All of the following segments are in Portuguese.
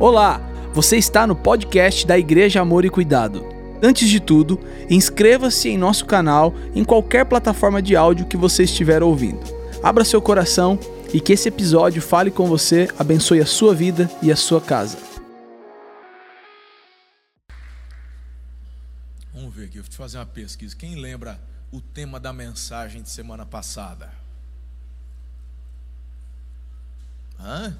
Olá, você está no podcast da Igreja Amor e Cuidado. Antes de tudo, inscreva-se em nosso canal em qualquer plataforma de áudio que você estiver ouvindo. Abra seu coração e que esse episódio fale com você, abençoe a sua vida e a sua casa. Vamos ver aqui, vou te fazer uma pesquisa. Quem lembra o tema da mensagem de semana passada? Hã?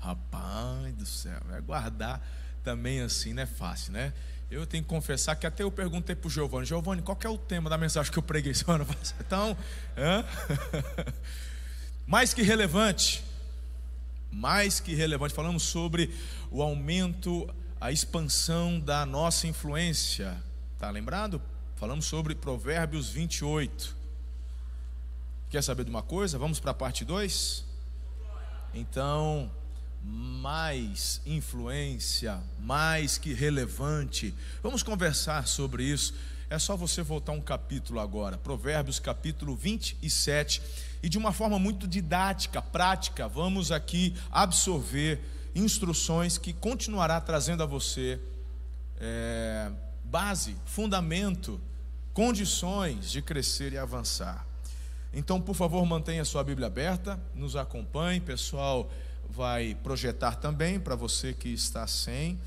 Rapaz do céu, é guardar também assim não é fácil, né? Eu tenho que confessar que até eu perguntei para o Giovanni, Giovanni, qual é o tema da mensagem que eu preguei semana passada? Então, hã? mais que relevante, mais que relevante, falamos sobre o aumento, a expansão da nossa influência. Tá lembrado? Falamos sobre Provérbios 28. Quer saber de uma coisa? Vamos para a parte 2? Então, mais influência, mais que relevante. Vamos conversar sobre isso. É só você voltar um capítulo agora, Provérbios capítulo 27, e de uma forma muito didática, prática, vamos aqui absorver instruções que continuará trazendo a você é, base, fundamento, condições de crescer e avançar. Então, por favor, mantenha sua Bíblia aberta, nos acompanhe, pessoal vai projetar também para você que está sem,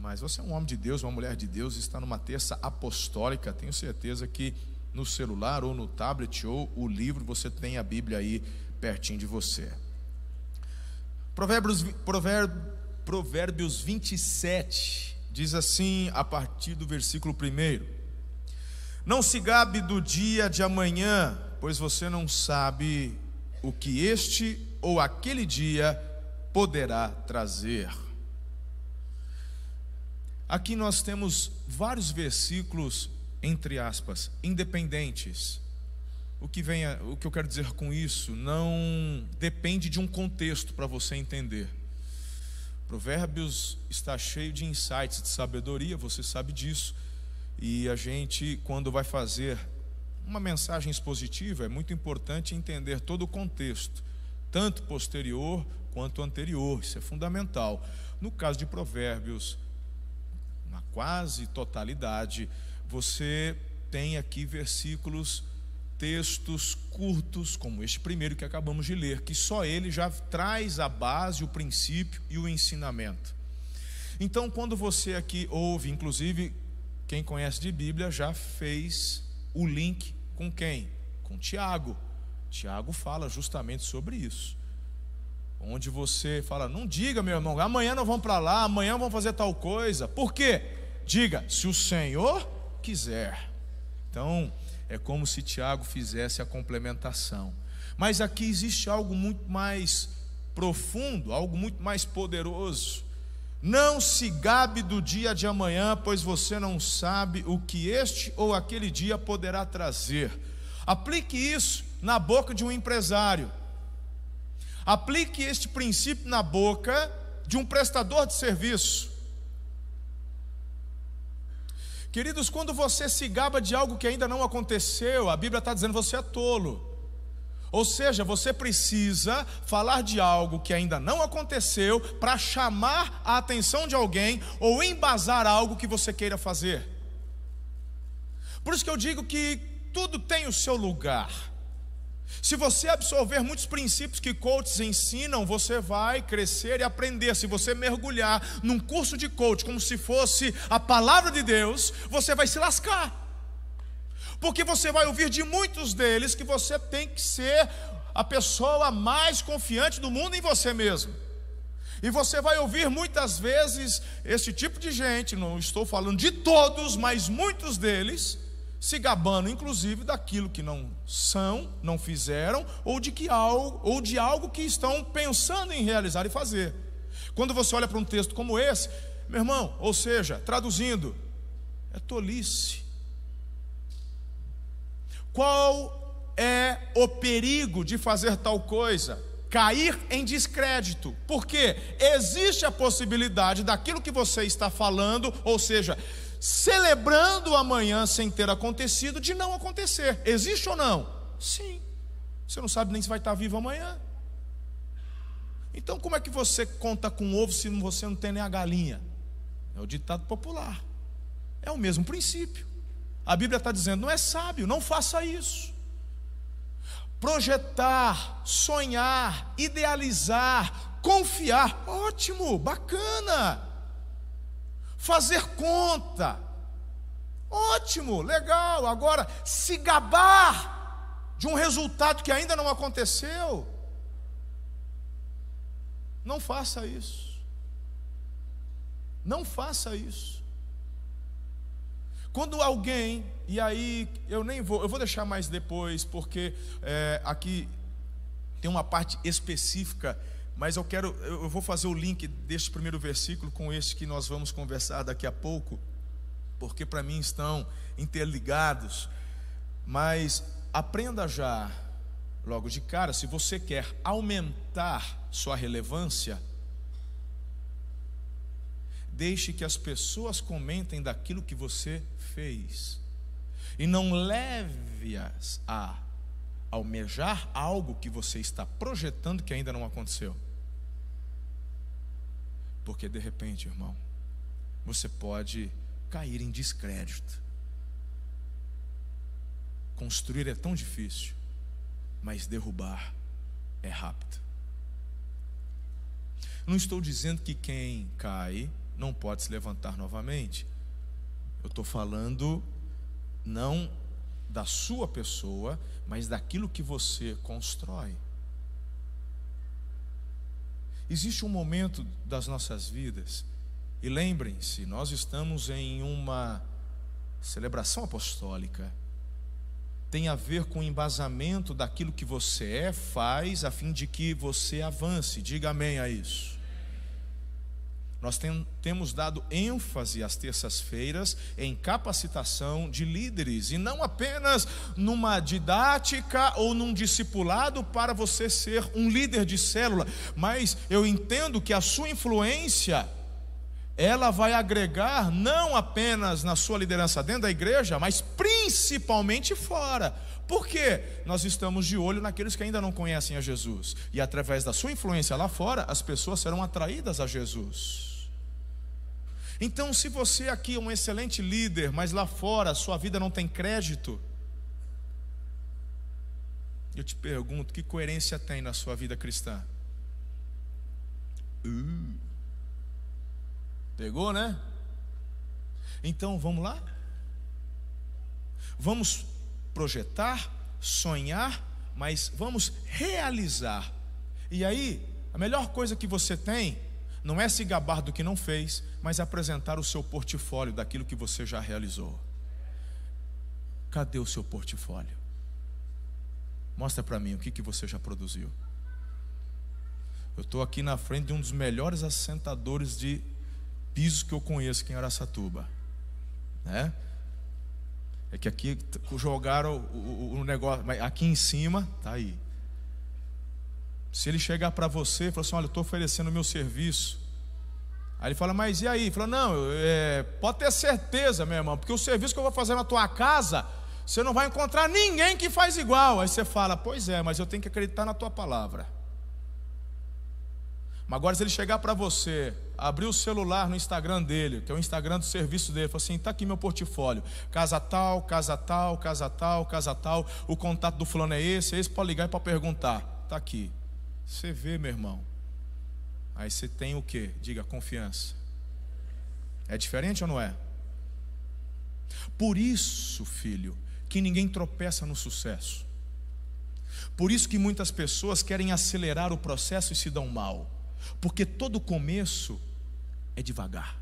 mas você é um homem de Deus, uma mulher de Deus, está numa terça apostólica, tenho certeza que no celular ou no tablet ou o livro você tem a Bíblia aí pertinho de você. Provérbios, Provérbios 27 diz assim, a partir do versículo 1: Não se gabe do dia de amanhã, pois você não sabe o que este ou aquele dia poderá trazer. Aqui nós temos vários versículos, entre aspas, independentes. O que, vem o que eu quero dizer com isso não depende de um contexto para você entender. Provérbios está cheio de insights, de sabedoria, você sabe disso. E a gente, quando vai fazer uma mensagem expositiva, é muito importante entender todo o contexto, tanto posterior quanto anterior, isso é fundamental. No caso de Provérbios, na quase totalidade, você tem aqui versículos, textos curtos, como este primeiro que acabamos de ler, que só ele já traz a base, o princípio e o ensinamento. Então, quando você aqui ouve, inclusive, quem conhece de Bíblia já fez o link com quem? Com Tiago. Tiago fala justamente sobre isso onde você fala: não diga, meu irmão, amanhã nós vamos para lá, amanhã vamos fazer tal coisa. Por quê? Diga, se o Senhor quiser. Então, é como se Tiago fizesse a complementação. Mas aqui existe algo muito mais profundo, algo muito mais poderoso. Não se gabe do dia de amanhã, pois você não sabe o que este ou aquele dia poderá trazer. Aplique isso na boca de um empresário. Aplique este princípio na boca de um prestador de serviço. Queridos, quando você se gaba de algo que ainda não aconteceu, a Bíblia está dizendo você é tolo. Ou seja, você precisa falar de algo que ainda não aconteceu para chamar a atenção de alguém ou embasar algo que você queira fazer. Por isso que eu digo que tudo tem o seu lugar. Se você absorver muitos princípios que coaches ensinam, você vai crescer e aprender. Se você mergulhar num curso de coach como se fosse a palavra de Deus, você vai se lascar. Porque você vai ouvir de muitos deles que você tem que ser a pessoa mais confiante do mundo em você mesmo. E você vai ouvir muitas vezes esse tipo de gente, não estou falando de todos, mas muitos deles, se gabando inclusive daquilo que não são, não fizeram, ou de que algo, ou de algo que estão pensando em realizar e fazer. Quando você olha para um texto como esse, meu irmão, ou seja, traduzindo, é tolice. Qual é o perigo de fazer tal coisa? Cair em descrédito. Porque existe a possibilidade daquilo que você está falando, ou seja, celebrando amanhã sem ter acontecido, de não acontecer. Existe ou não? Sim. Você não sabe nem se vai estar vivo amanhã. Então, como é que você conta com ovo se você não tem nem a galinha? É o ditado popular. É o mesmo princípio. A Bíblia está dizendo: não é sábio, não faça isso. Projetar, sonhar, idealizar, confiar, ótimo, bacana. Fazer conta, ótimo, legal. Agora, se gabar de um resultado que ainda não aconteceu, não faça isso. Não faça isso. Quando alguém, e aí eu nem vou, eu vou deixar mais depois, porque é, aqui tem uma parte específica, mas eu quero, eu vou fazer o link deste primeiro versículo com este que nós vamos conversar daqui a pouco, porque para mim estão interligados. Mas aprenda já logo de cara, se você quer aumentar sua relevância, deixe que as pessoas comentem daquilo que você fez e não leve-as a almejar algo que você está projetando que ainda não aconteceu. Porque de repente, irmão, você pode cair em descrédito. Construir é tão difícil mas derrubar é rápido. Não estou dizendo que quem cai não pode se levantar novamente. Eu estou falando não da sua pessoa, mas daquilo que você constrói. Existe um momento das nossas vidas, e lembrem-se, nós estamos em uma celebração apostólica tem a ver com o embasamento daquilo que você é, faz, a fim de que você avance. Diga amém a isso. Nós tem, temos dado ênfase às terças-feiras em capacitação de líderes, e não apenas numa didática ou num discipulado para você ser um líder de célula, mas eu entendo que a sua influência ela vai agregar não apenas na sua liderança dentro da igreja, mas principalmente fora. Por quê? Nós estamos de olho naqueles que ainda não conhecem a Jesus. E através da sua influência lá fora, as pessoas serão atraídas a Jesus. Então, se você aqui é um excelente líder, mas lá fora sua vida não tem crédito, eu te pergunto: que coerência tem na sua vida cristã? Uh. Pegou, né? Então vamos lá? Vamos projetar, sonhar, mas vamos realizar. E aí, a melhor coisa que você tem não é se gabar do que não fez, mas apresentar o seu portfólio daquilo que você já realizou. Cadê o seu portfólio? Mostra para mim o que, que você já produziu. Eu estou aqui na frente de um dos melhores assentadores de pisos que eu conheço aqui em Araçatuba. Né? É que aqui jogaram o, o, o negócio, mas aqui em cima, tá aí. Se ele chegar para você e falar assim: Olha, eu estou oferecendo o meu serviço. Aí ele fala: Mas e aí? Ele fala: Não, é, pode ter certeza, meu irmão, porque o serviço que eu vou fazer na tua casa, você não vai encontrar ninguém que faz igual. Aí você fala: Pois é, mas eu tenho que acreditar na tua palavra. Mas agora, se ele chegar para você, abrir o celular no Instagram dele, que é o Instagram do serviço dele, falar assim: está aqui meu portfólio, casa tal, casa tal, casa tal, casa tal, o contato do fulano é esse, é esse, pode ligar e pode perguntar. Está aqui. Você vê, meu irmão. Aí você tem o que? Diga, confiança. É diferente ou não é? Por isso, filho, que ninguém tropeça no sucesso. Por isso que muitas pessoas querem acelerar o processo e se dão mal. Porque todo começo é devagar.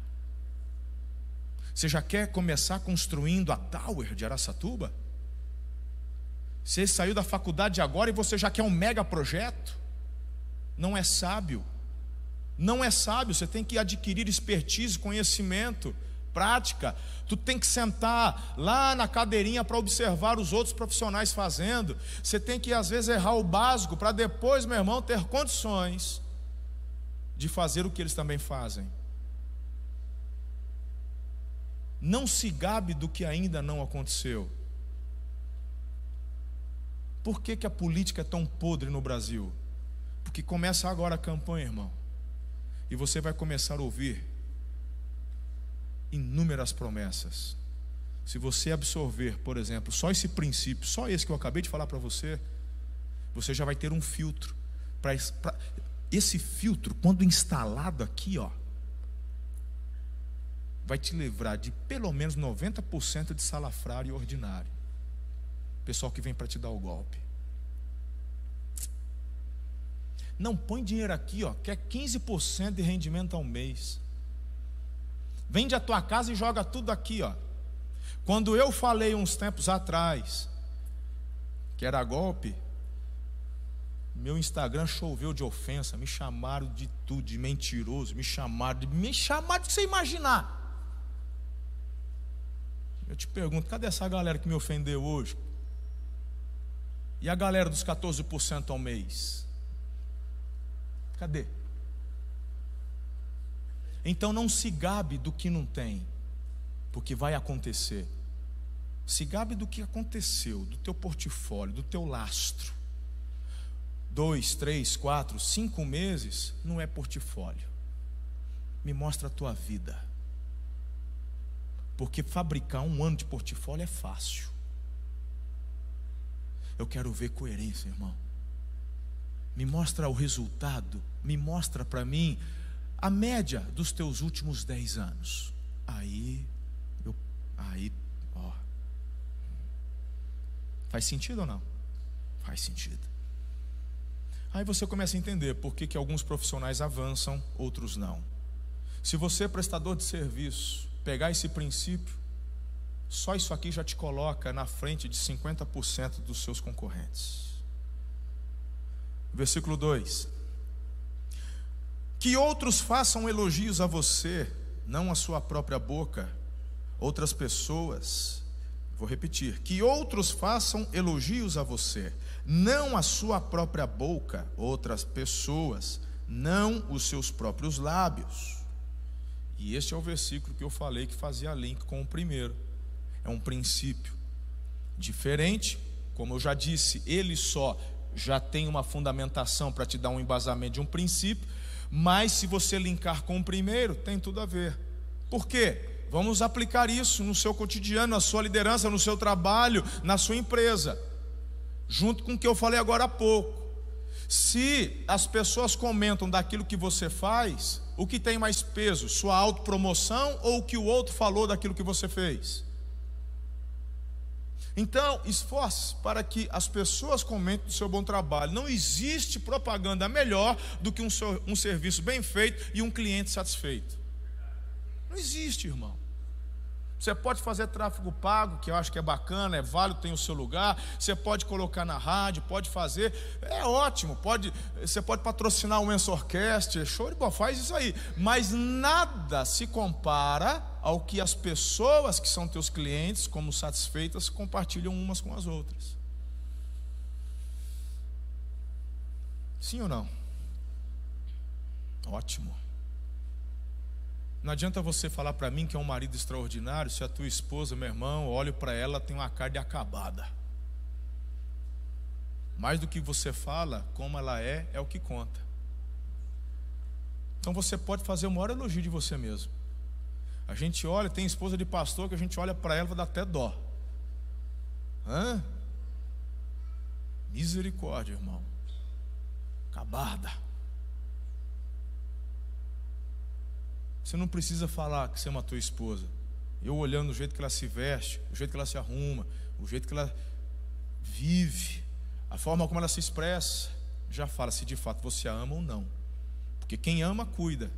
Você já quer começar construindo a Tower de Araçatuba? Você saiu da faculdade agora e você já quer um mega projeto? Não é sábio. Não é sábio, você tem que adquirir expertise, conhecimento, prática. Tu tem que sentar lá na cadeirinha para observar os outros profissionais fazendo. Você tem que às vezes errar o básico para depois, meu irmão, ter condições de fazer o que eles também fazem. Não se gabe do que ainda não aconteceu. Por que, que a política é tão podre no Brasil? Porque começa agora a campanha, irmão. E você vai começar a ouvir inúmeras promessas. Se você absorver, por exemplo, só esse princípio, só esse que eu acabei de falar para você, você já vai ter um filtro. Pra, pra, esse filtro, quando instalado aqui, ó, vai te livrar de pelo menos 90% de salafrário ordinário. Pessoal que vem para te dar o golpe. Não põe dinheiro aqui, ó, que é 15% de rendimento ao mês. Vende a tua casa e joga tudo aqui, ó. Quando eu falei uns tempos atrás que era golpe, meu Instagram choveu de ofensa, me chamaram de tudo, de mentiroso, me chamaram de me chamaram de você imaginar. Eu te pergunto, cadê essa galera que me ofendeu hoje? E a galera dos 14% ao mês? Cadê? Então não se gabe do que não tem, porque vai acontecer. Se gabe do que aconteceu, do teu portfólio, do teu lastro. Dois, três, quatro, cinco meses não é portfólio. Me mostra a tua vida. Porque fabricar um ano de portfólio é fácil. Eu quero ver coerência, irmão. Me mostra o resultado me mostra para mim a média dos teus últimos dez anos. Aí, eu, aí, ó. Faz sentido ou não? Faz sentido. Aí você começa a entender por que, que alguns profissionais avançam, outros não. Se você, prestador de serviço, pegar esse princípio, só isso aqui já te coloca na frente de 50% dos seus concorrentes. Versículo 2: que outros façam elogios a você, não a sua própria boca, outras pessoas. Vou repetir: que outros façam elogios a você, não a sua própria boca, outras pessoas, não os seus próprios lábios. E este é o versículo que eu falei que fazia link com o primeiro. É um princípio diferente, como eu já disse, ele só já tem uma fundamentação para te dar um embasamento de um princípio, mas se você linkar com o primeiro, tem tudo a ver. Por quê? Vamos aplicar isso no seu cotidiano, na sua liderança, no seu trabalho, na sua empresa. Junto com o que eu falei agora há pouco. Se as pessoas comentam daquilo que você faz, o que tem mais peso? Sua autopromoção ou o que o outro falou daquilo que você fez? Então, esforce para que as pessoas comentem do seu bom trabalho. Não existe propaganda melhor do que um, um serviço bem feito e um cliente satisfeito. Não existe, irmão. Você pode fazer tráfego pago, que eu acho que é bacana, é válido, tem o seu lugar. Você pode colocar na rádio, pode fazer, é ótimo. Pode, você pode patrocinar o Mensa Orquestra, show de bola, faz isso aí. Mas nada se compara ao que as pessoas que são teus clientes, como satisfeitas, compartilham umas com as outras. Sim ou não? Ótimo. Não adianta você falar para mim que é um marido extraordinário se a tua esposa, meu irmão, olho para ela, tem uma carne acabada. Mais do que você fala, como ela é, é o que conta. Então você pode fazer o maior elogio de você mesmo. A gente olha, tem esposa de pastor que a gente olha para ela e dá até dó. Hã? Misericórdia, irmão. Acabada. Você não precisa falar que você é uma tua esposa. Eu olhando o jeito que ela se veste, o jeito que ela se arruma, o jeito que ela vive, a forma como ela se expressa, já fala se de fato você a ama ou não. Porque quem ama, cuida.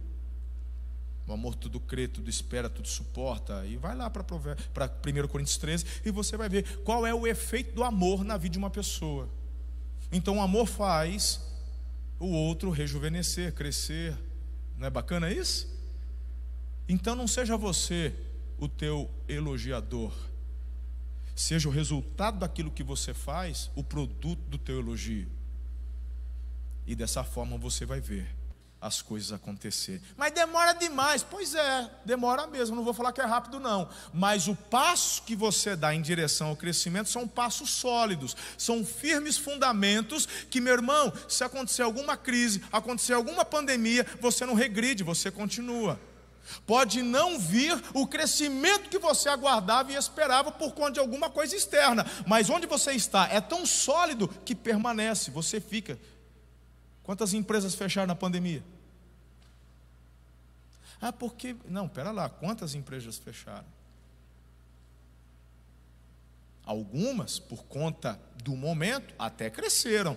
O amor tudo crê, tudo espera, tudo suporta. E vai lá para 1 Coríntios 13 e você vai ver qual é o efeito do amor na vida de uma pessoa. Então o amor faz o outro rejuvenescer, crescer. Não é bacana isso? Então não seja você o teu elogiador. Seja o resultado daquilo que você faz o produto do teu elogio. E dessa forma você vai ver as coisas acontecerem. Mas demora demais. Pois é, demora mesmo. Não vou falar que é rápido, não. Mas o passo que você dá em direção ao crescimento são passos sólidos, são firmes fundamentos que, meu irmão, se acontecer alguma crise, acontecer alguma pandemia, você não regride, você continua. Pode não vir o crescimento que você aguardava e esperava por conta de alguma coisa externa, mas onde você está é tão sólido que permanece, você fica. Quantas empresas fecharam na pandemia? Ah, porque. Não, pera lá, quantas empresas fecharam? Algumas, por conta do momento, até cresceram.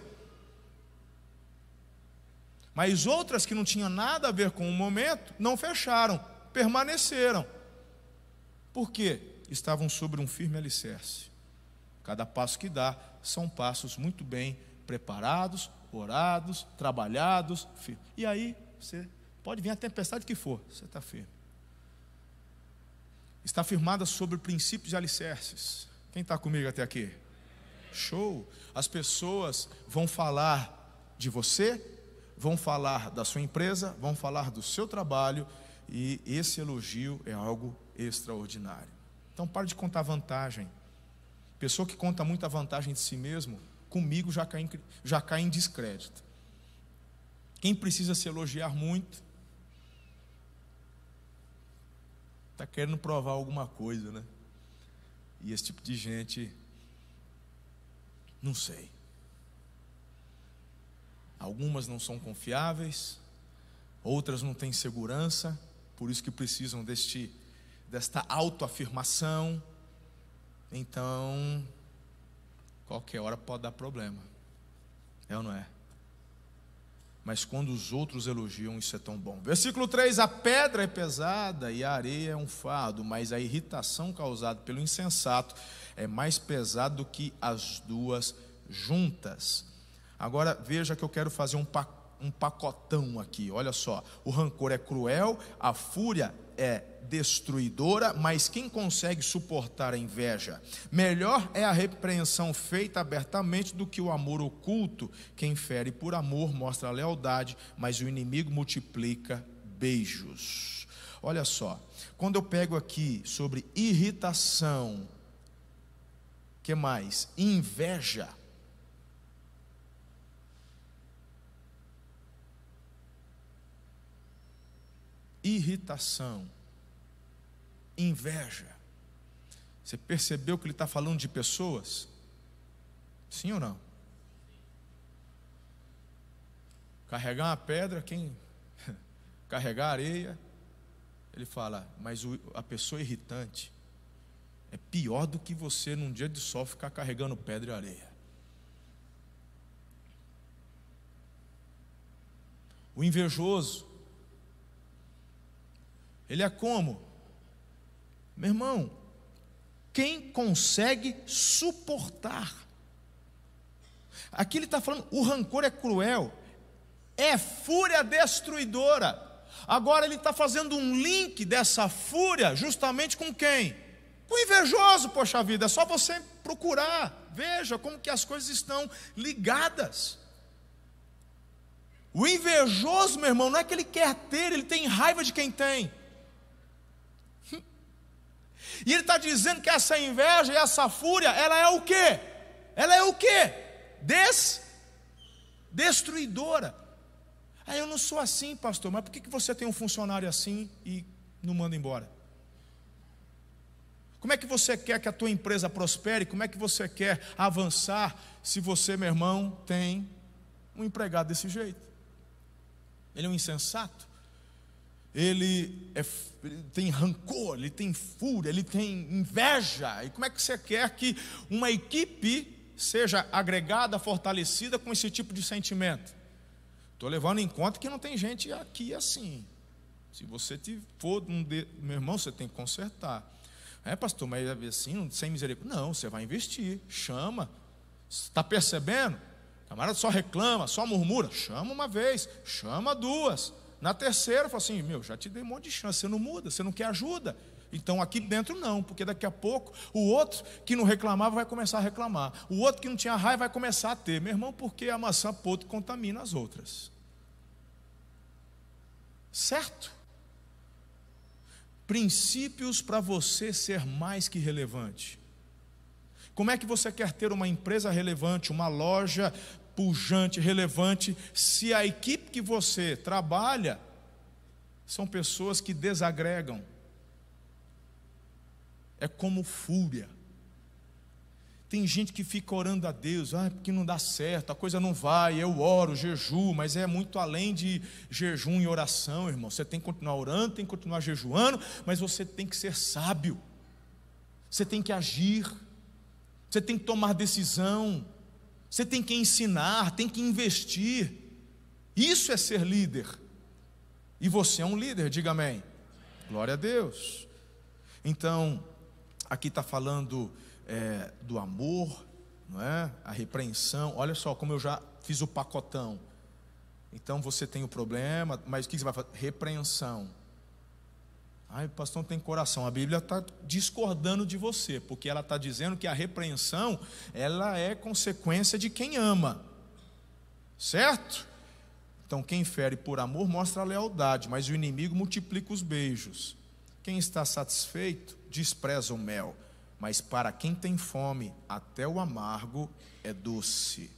Mas outras que não tinham nada a ver com o momento, não fecharam, permaneceram. Por quê? Estavam sobre um firme alicerce. Cada passo que dá são passos muito bem preparados, orados, trabalhados. E aí você Pode vir a tempestade que for, você está firme. Está firmada sobre princípios e alicerces. Quem está comigo até aqui? Show! As pessoas vão falar de você, vão falar da sua empresa, vão falar do seu trabalho, e esse elogio é algo extraordinário. Então pare de contar vantagem. Pessoa que conta muita vantagem de si mesmo, comigo já cai em, já cai em descrédito. Quem precisa se elogiar muito, está querendo provar alguma coisa, né? E esse tipo de gente, não sei. Algumas não são confiáveis, outras não têm segurança, por isso que precisam deste, desta autoafirmação. Então, qualquer hora pode dar problema. É ou não é? Mas quando os outros elogiam, isso é tão bom. Versículo 3: A pedra é pesada e a areia é um fardo, mas a irritação causada pelo insensato é mais pesada do que as duas juntas. Agora veja que eu quero fazer um, um pacotão aqui, olha só. O rancor é cruel, a fúria é destruidora, mas quem consegue suportar a inveja? Melhor é a repreensão feita abertamente do que o amor oculto. Quem fere por amor mostra lealdade, mas o inimigo multiplica beijos. Olha só, quando eu pego aqui sobre irritação, que mais? Inveja. Irritação inveja. Você percebeu que ele está falando de pessoas? Sim ou não? Carregar uma pedra, quem carregar areia, ele fala, mas a pessoa irritante é pior do que você num dia de sol ficar carregando pedra e areia. O invejoso, ele é como? Meu irmão, quem consegue suportar? Aqui ele está falando, o rancor é cruel, é fúria destruidora. Agora ele está fazendo um link dessa fúria justamente com quem? Com o invejoso, poxa vida, é só você procurar, veja como que as coisas estão ligadas. O invejoso, meu irmão, não é que ele quer ter, ele tem raiva de quem tem. E ele está dizendo que essa inveja e essa fúria, ela é o quê? Ela é o quê? Des, destruidora. Ah, eu não sou assim, pastor, mas por que, você tem um funcionário assim e não manda embora? Como é que você quer que a tua empresa prospere? Como é que você quer avançar se você, meu irmão, tem um empregado desse jeito? Ele é um insensato ele, é, ele, tem rancor, ele tem fúria, ele tem inveja. E como é que você quer que uma equipe seja agregada, fortalecida com esse tipo de sentimento? Estou levando em conta que não tem gente aqui assim. Se você for um de, meu irmão, você tem que consertar. É, pastor, mas assim, sem misericórdia. Não, você vai investir, chama. Está percebendo? Camarada só reclama, só murmura. Chama uma vez, chama duas. Na terceira, fala assim: Meu, já te dei um monte de chance, você não muda, você não quer ajuda. Então aqui dentro não, porque daqui a pouco o outro que não reclamava vai começar a reclamar. O outro que não tinha raiva vai começar a ter. Meu irmão, porque a maçã podre contamina as outras. Certo? Princípios para você ser mais que relevante. Como é que você quer ter uma empresa relevante, uma loja pujante, relevante, se a equipe que você trabalha são pessoas que desagregam? É como fúria. Tem gente que fica orando a Deus, ah, porque não dá certo, a coisa não vai, eu oro, jejuo, mas é muito além de jejum e oração, irmão. Você tem que continuar orando, tem que continuar jejuando, mas você tem que ser sábio, você tem que agir, você tem que tomar decisão, você tem que ensinar, tem que investir. Isso é ser líder. E você é um líder, diga amém. Glória a Deus. Então, aqui está falando é, do amor, não é? A repreensão. Olha só como eu já fiz o pacotão. Então você tem o problema, mas o que você vai fazer? Repreensão. Ai, pastor não tem coração. A Bíblia está discordando de você, porque ela está dizendo que a repreensão ela é consequência de quem ama, certo? Então quem fere por amor mostra lealdade, mas o inimigo multiplica os beijos. Quem está satisfeito despreza o mel mas para quem tem fome, até o amargo é doce.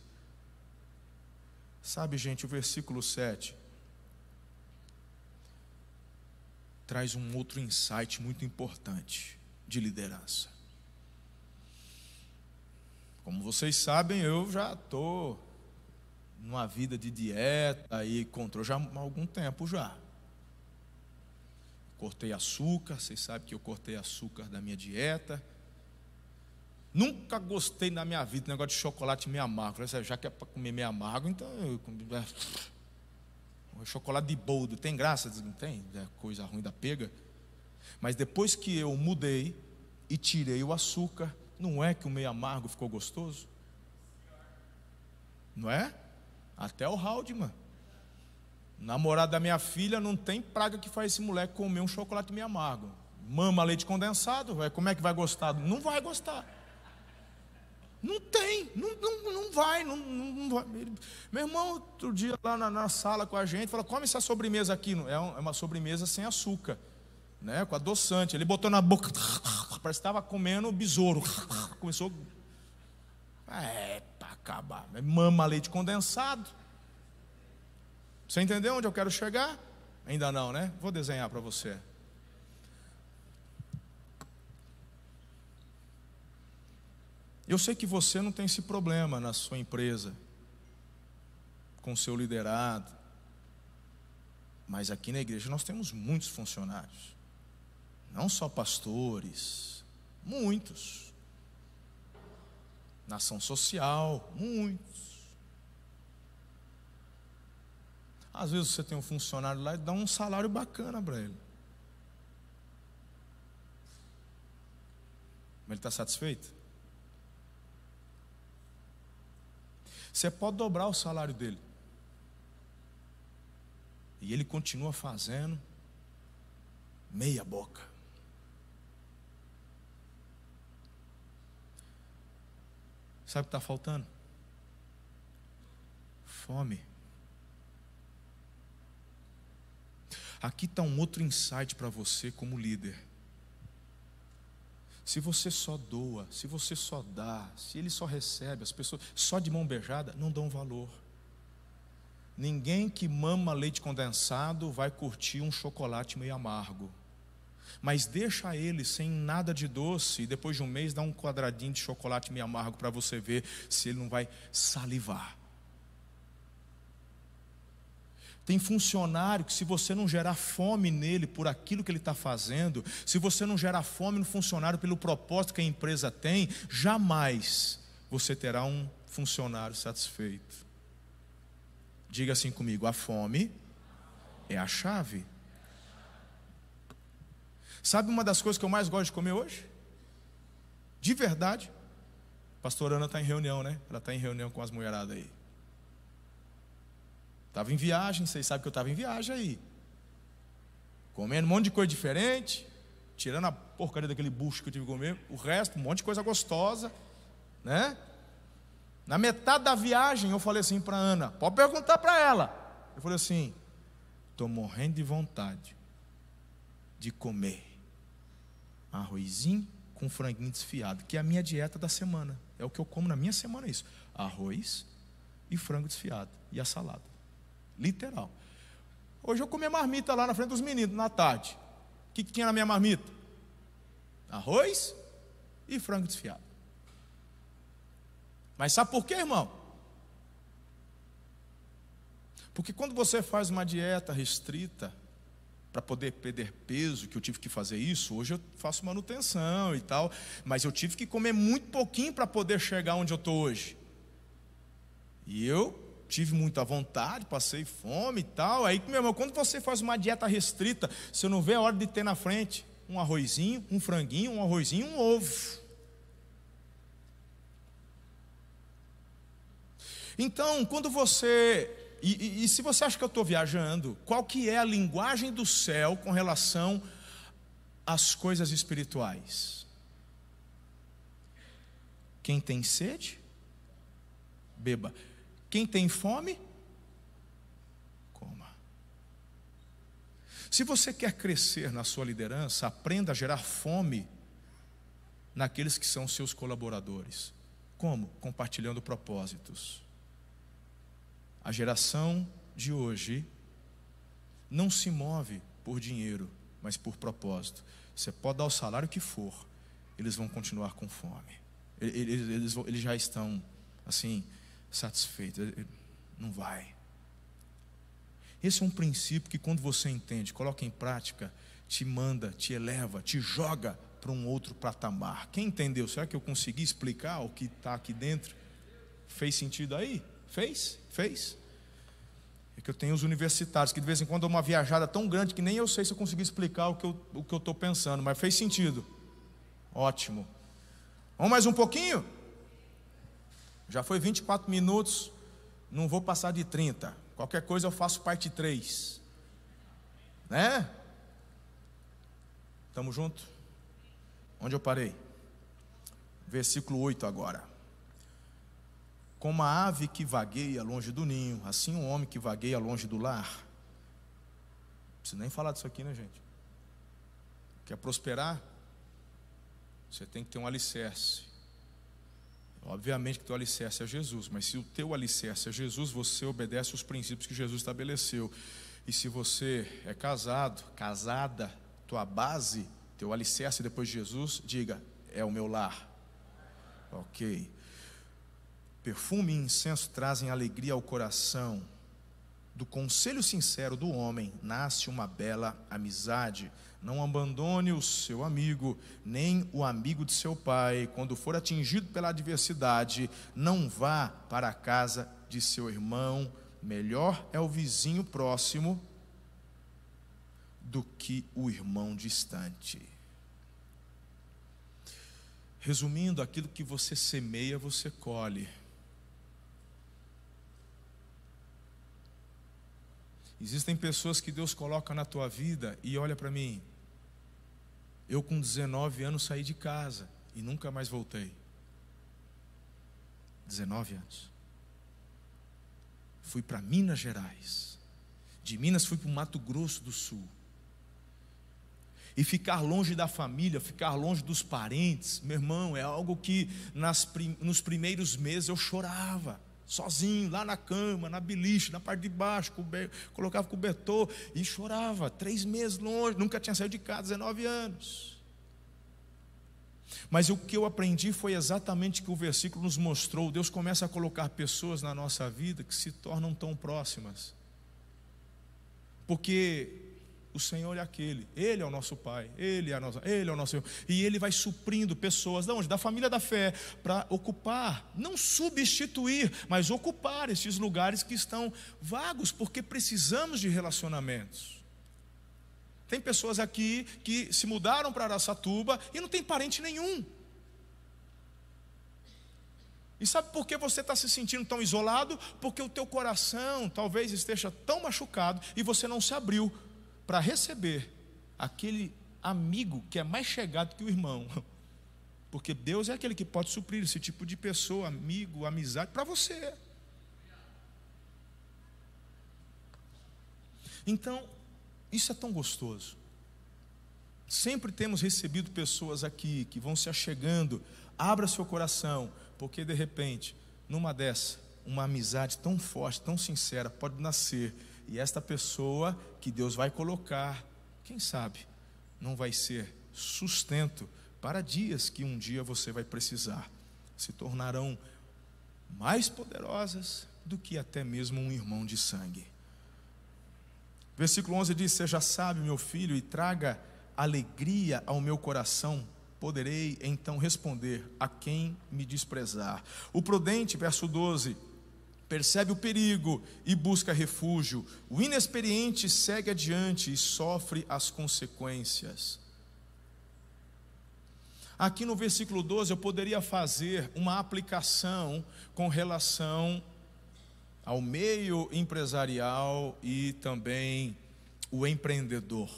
Sabe, gente, o versículo 7 traz um outro insight muito importante de liderança. Como vocês sabem, eu já estou numa vida de dieta e controle já há algum tempo já. Cortei açúcar, vocês sabem que eu cortei açúcar da minha dieta. Nunca gostei na minha vida do negócio de chocolate meio amargo. Já que é para comer meio amargo, então eu comi. É, chocolate de boldo, tem graça? Não tem? É coisa ruim da pega. Mas depois que eu mudei e tirei o açúcar, não é que o meio amargo ficou gostoso? Não é? Até o Haldman. Namorado da minha filha, não tem praga que faz esse moleque comer um chocolate meio amargo. Mama leite condensado, como é que vai gostar? Não vai gostar. Não tem, não, não, não vai, não, não vai. Meu irmão, outro dia lá na, na sala com a gente, falou: come essa sobremesa aqui. É, é uma sobremesa sem açúcar, né, com adoçante. Ele botou na boca, parece que estava comendo besouro. Começou. É, para acabar. Mama leite condensado. Você entendeu onde eu quero chegar? Ainda não, né? Vou desenhar para você. Eu sei que você não tem esse problema na sua empresa, com o seu liderado, mas aqui na igreja nós temos muitos funcionários, não só pastores, muitos. Na ação social, muitos. Às vezes você tem um funcionário lá e dá um salário bacana para ele. Mas ele está satisfeito? Você pode dobrar o salário dele. E ele continua fazendo meia boca. Sabe o que está faltando? Fome. Aqui está um outro insight para você como líder. Se você só doa, se você só dá, se ele só recebe, as pessoas só de mão beijada não dão valor. Ninguém que mama leite condensado vai curtir um chocolate meio amargo. Mas deixa ele sem nada de doce e depois de um mês dá um quadradinho de chocolate meio amargo para você ver se ele não vai salivar. Tem funcionário que, se você não gerar fome nele por aquilo que ele está fazendo, se você não gerar fome no funcionário pelo propósito que a empresa tem, jamais você terá um funcionário satisfeito. Diga assim comigo: a fome é a chave. Sabe uma das coisas que eu mais gosto de comer hoje? De verdade. A pastora Ana está em reunião, né? Ela está em reunião com as mulheradas aí. Estava em viagem, vocês sabem que eu estava em viagem aí. Comendo um monte de coisa diferente, tirando a porcaria daquele bucho que eu tive que comer, o resto, um monte de coisa gostosa, né? Na metade da viagem eu falei assim para Ana, pode perguntar para ela. Eu falei assim: estou morrendo de vontade de comer arrozinho com franguinho desfiado, que é a minha dieta da semana. É o que eu como na minha semana isso. Arroz e frango desfiado e a salada. Literal. Hoje eu comi a marmita lá na frente dos meninos na tarde. O que, que tinha na minha marmita? Arroz e frango desfiado. Mas sabe por quê, irmão? Porque quando você faz uma dieta restrita, para poder perder peso, que eu tive que fazer isso, hoje eu faço manutenção e tal, mas eu tive que comer muito pouquinho para poder chegar onde eu estou hoje. E eu tive muita vontade, passei fome e tal. Aí, meu irmão, quando você faz uma dieta restrita, você não vê a hora de ter na frente um arrozinho, um franguinho, um arrozinho, um ovo. Então, quando você. E, e, e se você acha que eu estou viajando, qual que é a linguagem do céu com relação às coisas espirituais? Quem tem sede, beba. Quem tem fome, coma. Se você quer crescer na sua liderança, aprenda a gerar fome naqueles que são seus colaboradores. Como? Compartilhando propósitos. A geração de hoje não se move por dinheiro, mas por propósito. Você pode dar o salário que for, eles vão continuar com fome. Eles, eles, eles já estão assim satisfeito. Não vai. Esse é um princípio que, quando você entende, coloca em prática, te manda, te eleva, te joga para um outro patamar. Quem entendeu? Será que eu consegui explicar o que está aqui dentro? Fez sentido aí? Fez? Fez? É que eu tenho os universitários que de vez em quando dão uma viajada tão grande que nem eu sei se eu consegui explicar o que eu estou pensando, mas fez sentido. Ótimo. Vamos mais um pouquinho? Já foi 24 minutos, não vou passar de 30. Qualquer coisa eu faço parte 3. Né? Estamos juntos? Onde eu parei? Versículo 8 agora. Como a ave que vagueia longe do ninho, assim um homem que vagueia longe do lar. Não preciso nem falar disso aqui, né, gente? Quer prosperar? Você tem que ter um alicerce. Obviamente que teu alicerce é Jesus, mas se o teu alicerce é Jesus, você obedece os princípios que Jesus estabeleceu. E se você é casado, casada, tua base, teu alicerce depois de Jesus, diga: é o meu lar. Ok. Perfume e incenso trazem alegria ao coração. Do conselho sincero do homem nasce uma bela amizade. Não abandone o seu amigo, nem o amigo de seu pai. Quando for atingido pela adversidade, não vá para a casa de seu irmão. Melhor é o vizinho próximo do que o irmão distante. Resumindo, aquilo que você semeia, você colhe. Existem pessoas que Deus coloca na tua vida e olha para mim, eu, com 19 anos, saí de casa e nunca mais voltei. 19 anos. Fui para Minas Gerais. De Minas fui para o Mato Grosso do Sul. E ficar longe da família, ficar longe dos parentes, meu irmão, é algo que nas, nos primeiros meses eu chorava sozinho, lá na cama, na beliche, na parte de baixo, colocava cobertor e chorava, três meses longe, nunca tinha saído de casa, 19 anos. Mas o que eu aprendi foi exatamente que o versículo nos mostrou: Deus começa a colocar pessoas na nossa vida que se tornam tão próximas, porque o Senhor é aquele, Ele é o nosso Pai, Ele é, a nossa, Ele é o nosso Senhor, e Ele vai suprindo pessoas, da onde? Da família da fé, para ocupar, não substituir, mas ocupar esses lugares que estão vagos, porque precisamos de relacionamentos. Tem pessoas aqui que se mudaram para Araçatuba e não tem parente nenhum. E sabe por que você está se sentindo tão isolado? Porque o teu coração talvez esteja tão machucado e você não se abriu para receber aquele amigo que é mais chegado que o irmão. Porque Deus é aquele que pode suprir esse tipo de pessoa, amigo, amizade, para você. Então, isso é tão gostoso. Sempre temos recebido pessoas aqui que vão se achegando. Abra seu coração, porque de repente, numa dessa, uma amizade tão forte, tão sincera pode nascer. E esta pessoa que Deus vai colocar, quem sabe, não vai ser sustento para dias que um dia você vai precisar. Se tornarão mais poderosas do que até mesmo um irmão de sangue. Versículo 11 diz: Seja sábio, meu filho, e traga alegria ao meu coração. Poderei então responder a quem me desprezar. O prudente, verso 12, percebe o perigo e busca refúgio. O inexperiente segue adiante e sofre as consequências. Aqui no versículo 12 eu poderia fazer uma aplicação com relação ao meio empresarial e também o empreendedor.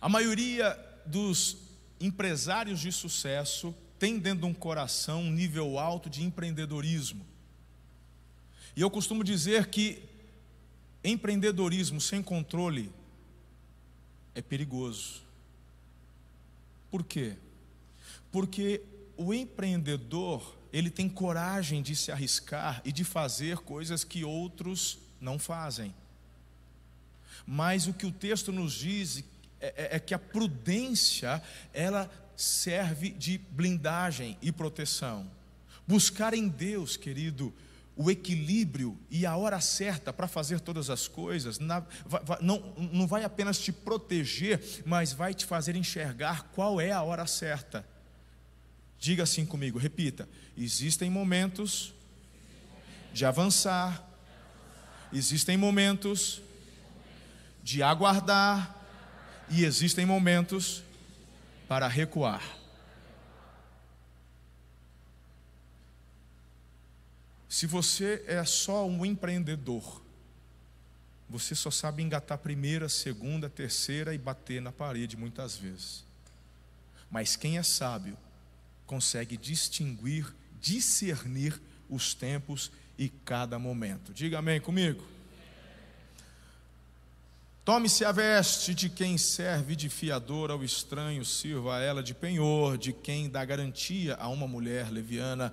A maioria dos empresários de sucesso tem dentro de um coração um nível alto de empreendedorismo. E eu costumo dizer que empreendedorismo sem controle é perigoso. Por quê? Porque o empreendedor, ele tem coragem de se arriscar e de fazer coisas que outros não fazem. Mas o que o texto nos diz é, é, é que a prudência, ela serve de blindagem e proteção. Buscar em Deus, querido, o equilíbrio e a hora certa para fazer todas as coisas, na, vai, não, não vai apenas te proteger, mas vai te fazer enxergar qual é a hora certa. Diga assim comigo, repita: existem momentos de avançar, existem momentos de aguardar, e existem momentos para recuar. Se você é só um empreendedor, você só sabe engatar primeira, segunda, terceira e bater na parede muitas vezes. Mas quem é sábio consegue distinguir, discernir os tempos e cada momento. Diga amém comigo. Tome-se a veste de quem serve de fiador ao estranho, sirva a ela de penhor, de quem dá garantia a uma mulher leviana.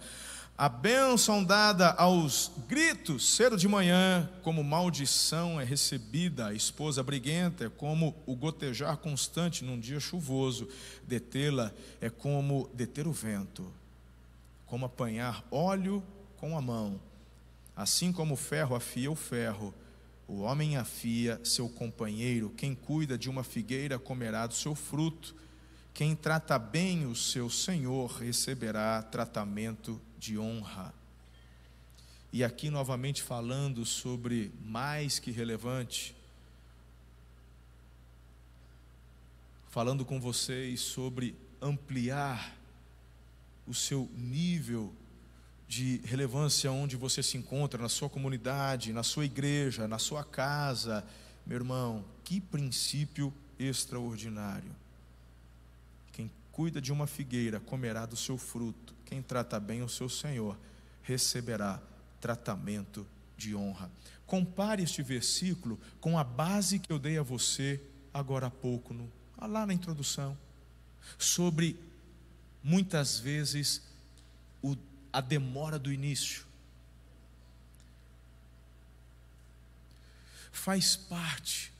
A bênção dada aos gritos cedo de manhã, como maldição é recebida, a esposa briguenta é como o gotejar constante num dia chuvoso, detê-la é como deter o vento, como apanhar óleo com a mão, assim como o ferro afia o ferro o homem afia seu companheiro, quem cuida de uma figueira comerá do seu fruto, quem trata bem o seu senhor receberá tratamento de honra. E aqui novamente falando sobre mais que relevante, falando com vocês sobre ampliar o seu nível de relevância onde você se encontra, na sua comunidade, na sua igreja, na sua casa. Meu irmão, que princípio extraordinário. Quem cuida de uma figueira comerá do seu fruto, quem trata bem o seu Senhor receberá tratamento de honra. Compare este versículo com a base que eu dei a você agora há pouco, no, lá na introdução, sobre muitas vezes o a demora do início. Faz parte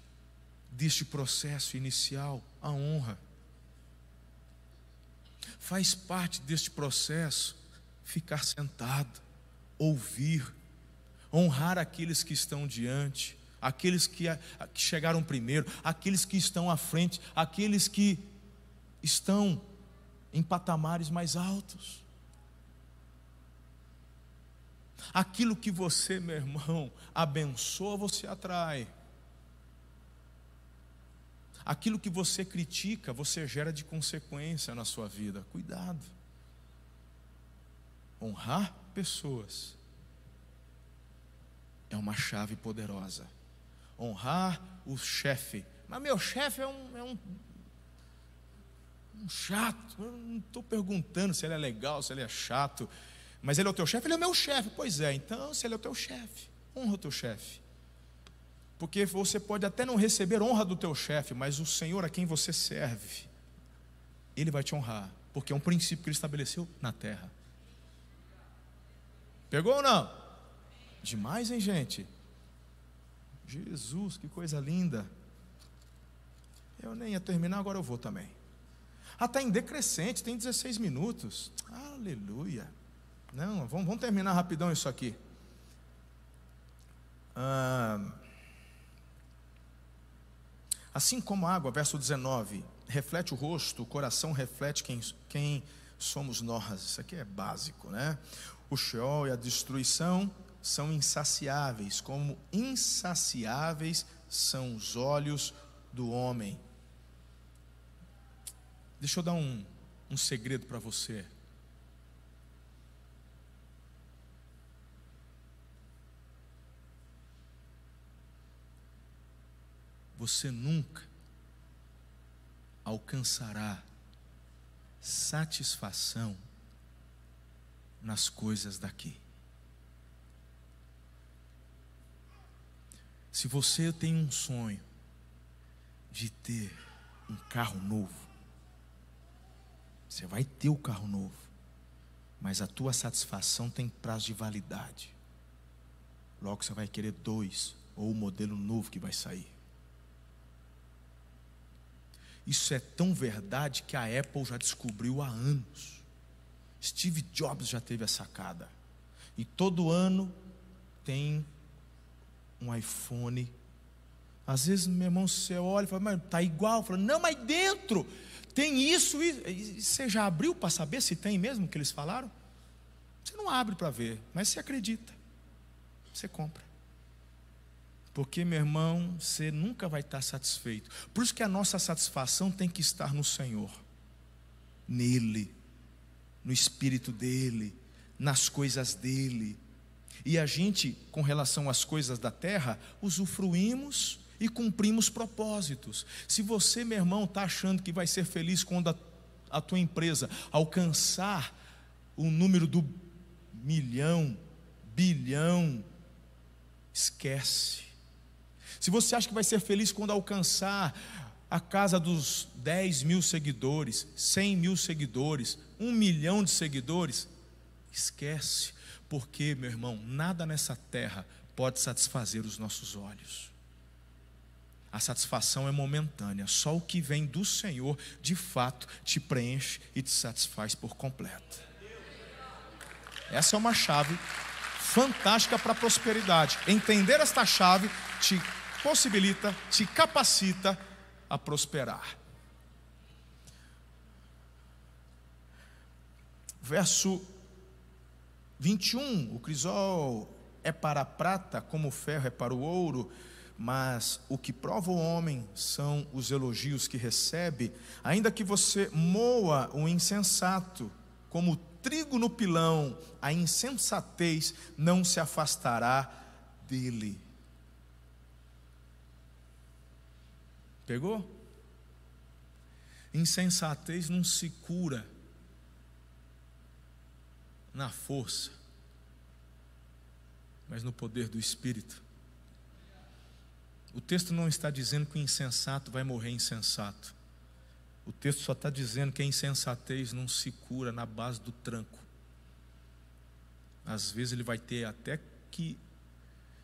deste processo inicial a honra. Faz parte deste processo ficar sentado, ouvir, honrar aqueles que estão diante, aqueles que, que chegaram primeiro, aqueles que estão à frente, aqueles que estão em patamares mais altos. Aquilo que você, meu irmão, abençoa, você atrai. Aquilo que você critica, você gera de consequência na sua vida. Cuidado. Honrar pessoas é uma chave poderosa. Honrar o chefe. Mas meu chefe é um, é um, um chato. Eu não estou perguntando se ele é legal, se ele é chato. Mas ele é o teu chefe? Ele é o meu chefe. Pois é, então, se ele é o teu chefe, honra o teu chefe. Porque você pode até não receber honra do teu chefe, mas o Senhor a quem você serve, ele vai te honrar, porque é um princípio que ele estabeleceu na terra. Pegou ou não? Demais, hein, gente? Jesus, que coisa linda. Eu nem ia terminar, agora eu vou também. Ah, está em decrescente, tem 16 minutos. Aleluia. Não, vamos, vamos terminar rapidão isso aqui. Ah, assim como a água, verso 19, reflete o rosto, o coração reflete quem, quem somos nós. Isso aqui é básico, né? O Sheol e a destruição são insaciáveis, como insaciáveis são os olhos do homem. Deixa eu dar um, um segredo para você. Você nunca alcançará satisfação nas coisas daqui. Se você tem um sonho de ter um carro novo, você vai ter o carro novo, mas a tua satisfação tem prazo de validade. Logo você vai querer dois ou o modelo novo que vai sair. Isso é tão verdade que a Apple já descobriu há anos. Steve Jobs já teve a sacada. E todo ano tem um iPhone. Às vezes, meu irmão, você olha e fala, mas está igual. Fala, não, mas dentro tem isso, e você já abriu para saber se tem mesmo o que eles falaram? Você não abre para ver, mas você acredita. Você compra. Porque, meu irmão, você nunca vai estar satisfeito. Por isso que a nossa satisfação tem que estar no Senhor, nele, no Espírito dele, nas coisas dele. E a gente, com relação às coisas da terra, usufruímos e cumprimos propósitos. Se você, meu irmão, está achando que vai ser feliz quando a, a tua empresa alcançar o número do milhão, bilhão, esquece. Se você acha que vai ser feliz quando alcançar a casa dos 10 mil seguidores, 100 mil seguidores, um milhão de seguidores, esquece, porque, meu irmão, nada nessa terra pode satisfazer os nossos olhos a satisfação é momentânea. Só o que vem do Senhor, de fato, te preenche e te satisfaz por completo. Essa é uma chave fantástica para a prosperidade. Entender esta chave te possibilita, te capacita a prosperar. Verso 21, o crisol é para a prata, como o ferro é para o ouro mas o que prova o homem são os elogios que recebe, ainda que você moa o insensato, como trigo no pilão, a insensatez não se afastará dele. Pegou? Insensatez não se cura na força, mas no poder do Espírito. O texto não está dizendo que o insensato vai morrer insensato. O texto só está dizendo que a insensatez não se cura na base do tranco. Às vezes ele vai ter até que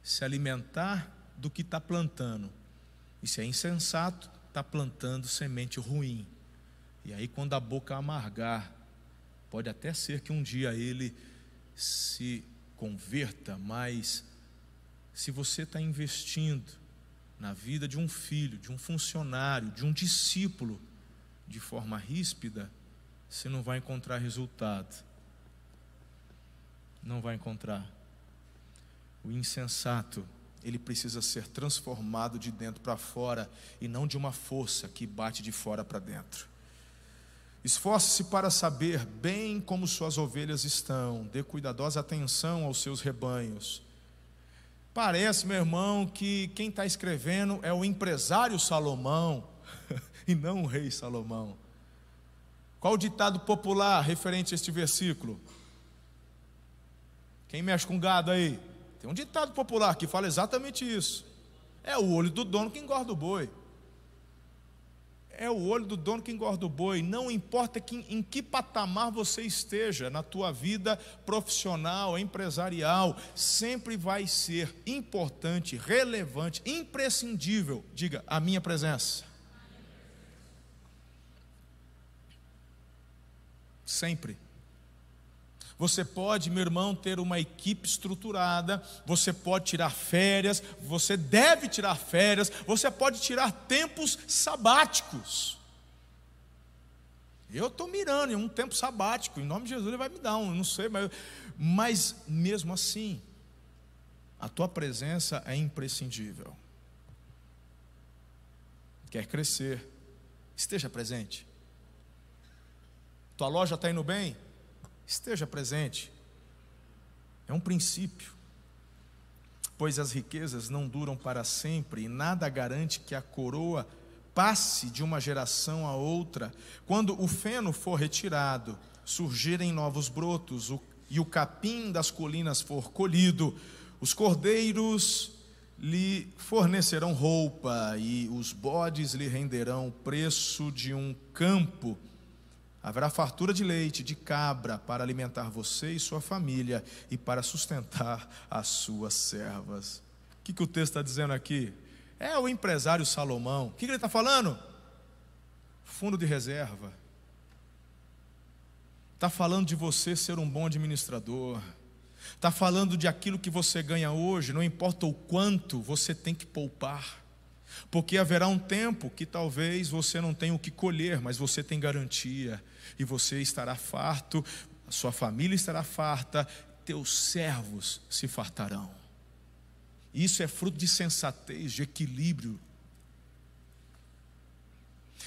se alimentar do que está plantando. E se é insensato, está plantando semente ruim. E aí, quando a boca amargar, pode até ser que um dia ele se converta, mas se você está investindo na vida de um filho, de um funcionário, de um discípulo, de forma ríspida, você não vai encontrar resultado. Não vai encontrar. O insensato, ele precisa ser transformado de dentro para fora e não de uma força que bate de fora para dentro. Esforce-se para saber bem como suas ovelhas estão, dê cuidadosa atenção aos seus rebanhos Parece, meu irmão, que quem está escrevendo é o empresário Salomão e não o rei Salomão. Qual o ditado popular referente a este versículo? Quem mexe com gado aí? Tem um ditado popular que fala exatamente isso. É o olho do dono que engorda o boi. É o olho do dono que engorda o boi. Não importa que, em que patamar você esteja na tua vida profissional, empresarial, sempre vai ser importante, relevante, imprescindível. Diga, a minha presença. Sempre. Você pode, meu irmão, ter uma equipe estruturada, você pode tirar férias, você deve tirar férias, você pode tirar tempos sabáticos. Eu estou mirando em um tempo sabático, em nome de Jesus ele vai me dar um, não sei, mas, mas mesmo assim, a tua presença é imprescindível. Quer crescer, esteja presente. Tua loja está indo bem? Esteja presente. É um princípio. Pois as riquezas não duram para sempre e nada garante que a coroa passe de uma geração a outra. Quando o feno for retirado, surgirem novos brotos e o capim das colinas for colhido, os cordeiros lhe fornecerão roupa e os bodes lhe renderão preço de um campo. Haverá fartura de leite, de cabra, para alimentar você e sua família e para sustentar as suas servas. O que, que o texto está dizendo aqui? É o empresário Salomão. O que, que ele está falando? Fundo de reserva. Está falando de você ser um bom administrador. Está falando de aquilo que você ganha hoje, não importa o quanto você tem que poupar. Porque haverá um tempo que talvez você não tenha o que colher, mas você tem garantia e você estará farto, sua família estará farta, teus servos se fartarão. Isso é fruto de sensatez, de equilíbrio.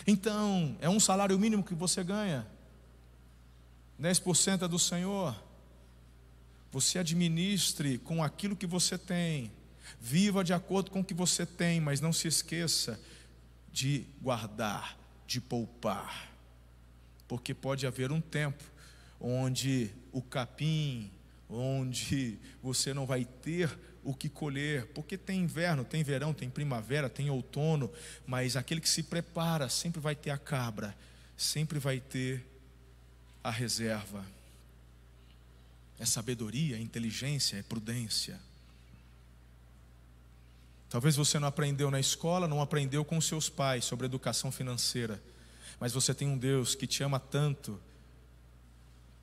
Então, é um salário mínimo que você ganha, 10% é do Senhor. Você administre com aquilo que você tem, viva de acordo com o que você tem, mas não se esqueça de guardar, de poupar porque pode haver um tempo onde o capim, onde você não vai ter o que colher, porque tem inverno, tem verão, tem primavera, tem outono, mas aquele que se prepara sempre vai ter a cabra, sempre vai ter a reserva. É sabedoria, é inteligência, é prudência. Talvez você não aprendeu na escola, não aprendeu com seus pais sobre educação financeira. Mas você tem um Deus que te ama tanto,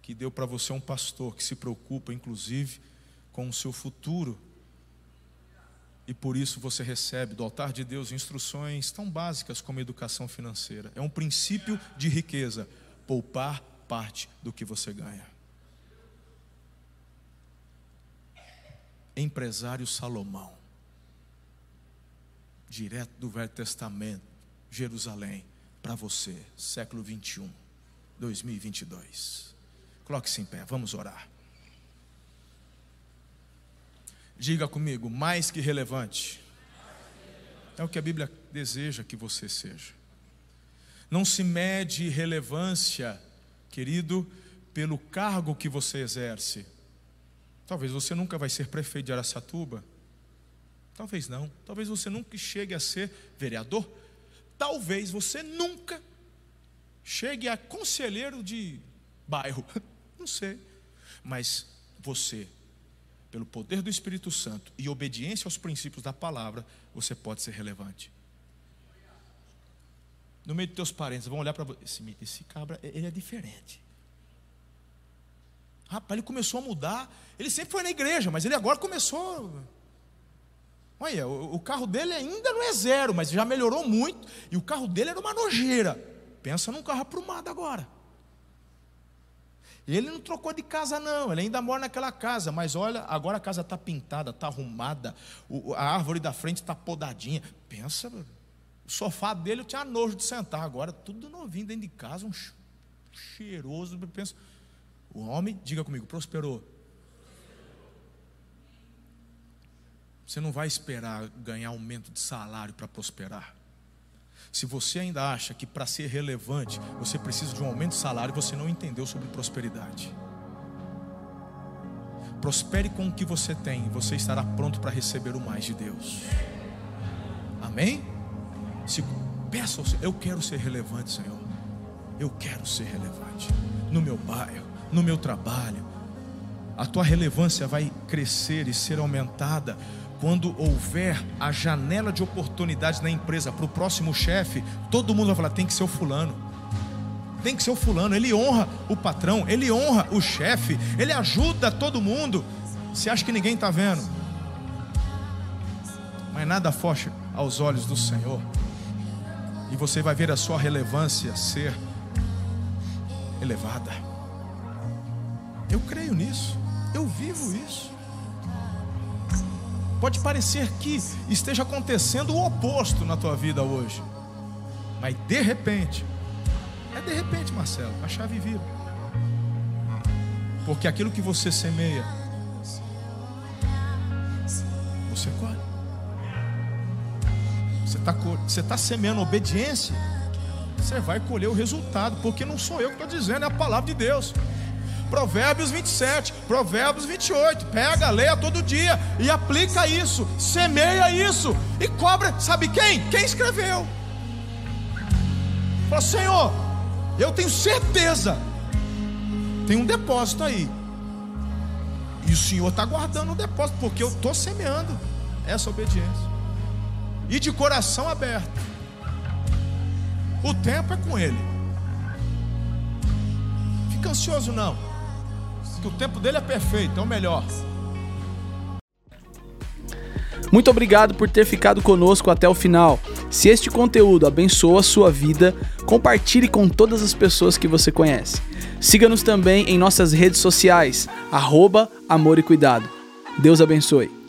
que deu para você um pastor que se preocupa, inclusive, com o seu futuro. E por isso você recebe do altar de Deus instruções tão básicas como educação financeira. É um princípio de riqueza, poupar parte do que você ganha. Empresário Salomão, direto do Velho Testamento, Jerusalém para você, século 21, 2022. Coloque-se em pé, vamos orar. Diga comigo, mais que relevante. É o que a Bíblia deseja que você seja. Não se mede relevância, querido, pelo cargo que você exerce. Talvez você nunca vai ser prefeito de Araçatuba. Talvez não. Talvez você nunca chegue a ser vereador talvez você nunca chegue a conselheiro de bairro, não sei, mas você, pelo poder do Espírito Santo e obediência aos princípios da palavra, você pode ser relevante. No meio dos teus parentes, vão olhar para você. Esse, esse cabra, ele é diferente. Rapaz, ele começou a mudar. Ele sempre foi na igreja, mas ele agora começou Olha, o, carro dele ainda não é zero, mas já melhorou muito. E o carro dele era uma nojeira. Pensa num carro aprumado agora. Ele não trocou de casa, não, ele ainda mora naquela casa, mas olha, agora a casa está pintada, está arrumada, a árvore da frente está podadinha. Pensa, o sofá dele eu tinha nojo de sentar, agora tudo novinho dentro de casa, um cheiroso. Pensa, o homem, diga comigo, prosperou. Você não vai esperar ganhar aumento de salário para prosperar. Se você ainda acha que para ser relevante você precisa de um aumento de salário, você não entendeu sobre prosperidade. Prospere com o que você tem, você estará pronto para receber o mais de Deus. Amém? Se, peça ao Senhor, eu quero ser relevante, Senhor. Eu quero ser relevante no meu bairro, no meu trabalho. A tua relevância vai crescer e ser aumentada quando houver a janela de oportunidade na empresa para o próximo chefe. Todo mundo vai falar: tem que ser o fulano. Tem que ser o fulano. Ele honra o patrão, ele honra o chefe, ele ajuda todo mundo. Você acha que ninguém está vendo? Mas nada foge aos olhos do Senhor. E você vai ver a sua relevância ser elevada. Eu creio nisso. Eu vivo isso. Pode parecer que esteja acontecendo o oposto na tua vida hoje. Mas de repente, é de repente, Marcelo, a chave vira. Porque aquilo que você semeia, você colhe. Você está você tá semeando obediência, você vai colher o resultado, porque não sou eu que estou dizendo, é a palavra de Deus. Provérbios 27, Provérbios 28. Pega, leia todo dia e aplica isso, semeia isso e cobra. Sabe quem? Quem escreveu? Fala, Senhor, eu tenho certeza, tem um depósito aí. E o Senhor está guardando o depósito, porque eu estou semeando essa obediência. E de coração aberto. O tempo é com Ele. Fica ansioso não que o tempo dele é perfeito, é o melhor. Muito obrigado por ter ficado conosco até o final. Se este conteúdo abençoa a sua vida, compartilhe com todas as pessoas que você conhece. Siga-nos também em nossas redes sociais, arroba Amor e Cuidado. Deus abençoe.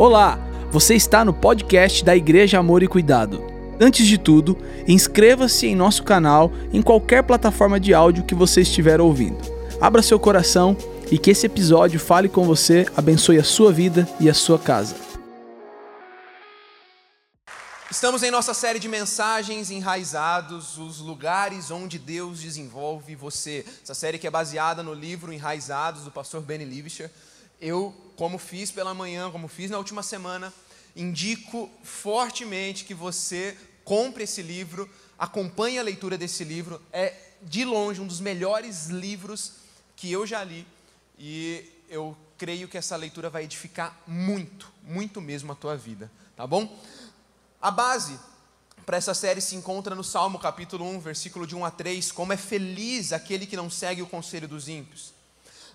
Olá, você está no podcast da Igreja Amor e Cuidado. Antes de tudo, inscreva-se em nosso canal em qualquer plataforma de áudio que você estiver ouvindo. Abra seu coração e que esse episódio fale com você, abençoe a sua vida e a sua casa. Estamos em nossa série de mensagens enraizados, os lugares onde Deus desenvolve você. Essa série que é baseada no livro Enraizados do pastor Benny Livischer. Eu como fiz pela manhã, como fiz na última semana, indico fortemente que você compre esse livro, acompanhe a leitura desse livro. É de longe um dos melhores livros que eu já li e eu creio que essa leitura vai edificar muito, muito mesmo a tua vida, tá bom? A base para essa série se encontra no Salmo capítulo 1, versículo de 1 a 3, como é feliz aquele que não segue o conselho dos ímpios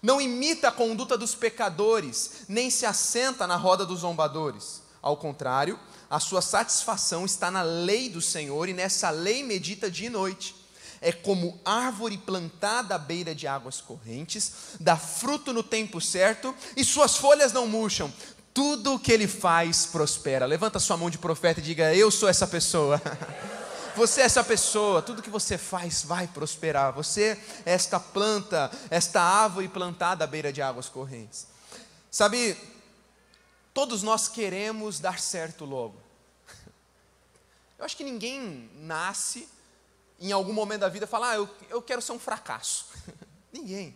não imita a conduta dos pecadores, nem se assenta na roda dos zombadores. Ao contrário, a sua satisfação está na lei do Senhor e nessa lei medita dia e noite. É como árvore plantada à beira de águas correntes, dá fruto no tempo certo e suas folhas não murcham. Tudo o que ele faz prospera. Levanta sua mão de profeta e diga: Eu sou essa pessoa. Você é essa pessoa, tudo que você faz vai prosperar. Você é esta planta, esta árvore plantada à beira de águas correntes. Sabe, todos nós queremos dar certo logo. Eu acho que ninguém nasce em algum momento da vida fala, ah, eu, eu quero ser um fracasso. ninguém.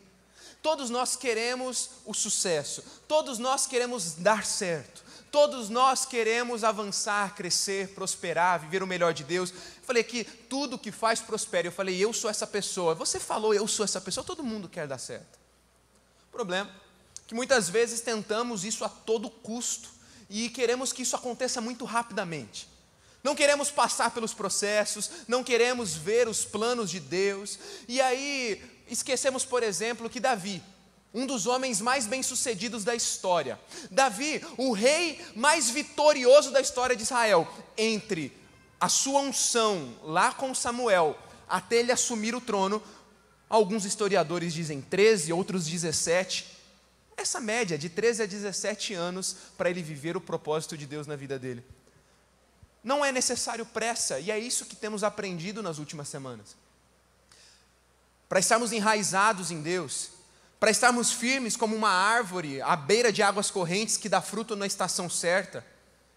Todos nós queremos o sucesso, todos nós queremos dar certo. Todos nós queremos avançar, crescer, prosperar, viver o melhor de Deus. Falei que tudo que faz prospera. Eu falei, eu sou essa pessoa. Você falou, eu sou essa pessoa. Todo mundo quer dar certo. O problema é que muitas vezes tentamos isso a todo custo e queremos que isso aconteça muito rapidamente. Não queremos passar pelos processos, não queremos ver os planos de Deus. E aí esquecemos, por exemplo, que Davi, um dos homens mais bem-sucedidos da história. Davi, o rei mais vitorioso da história de Israel, entre a sua unção lá com Samuel até ele assumir o trono, alguns historiadores dizem 13, outros 17. Essa média de 13 a 17 anos para ele viver o propósito de Deus na vida dele. Não é necessário pressa, e é isso que temos aprendido nas últimas semanas. Para estarmos enraizados em Deus, para estarmos firmes como uma árvore à beira de águas correntes que dá fruto na estação certa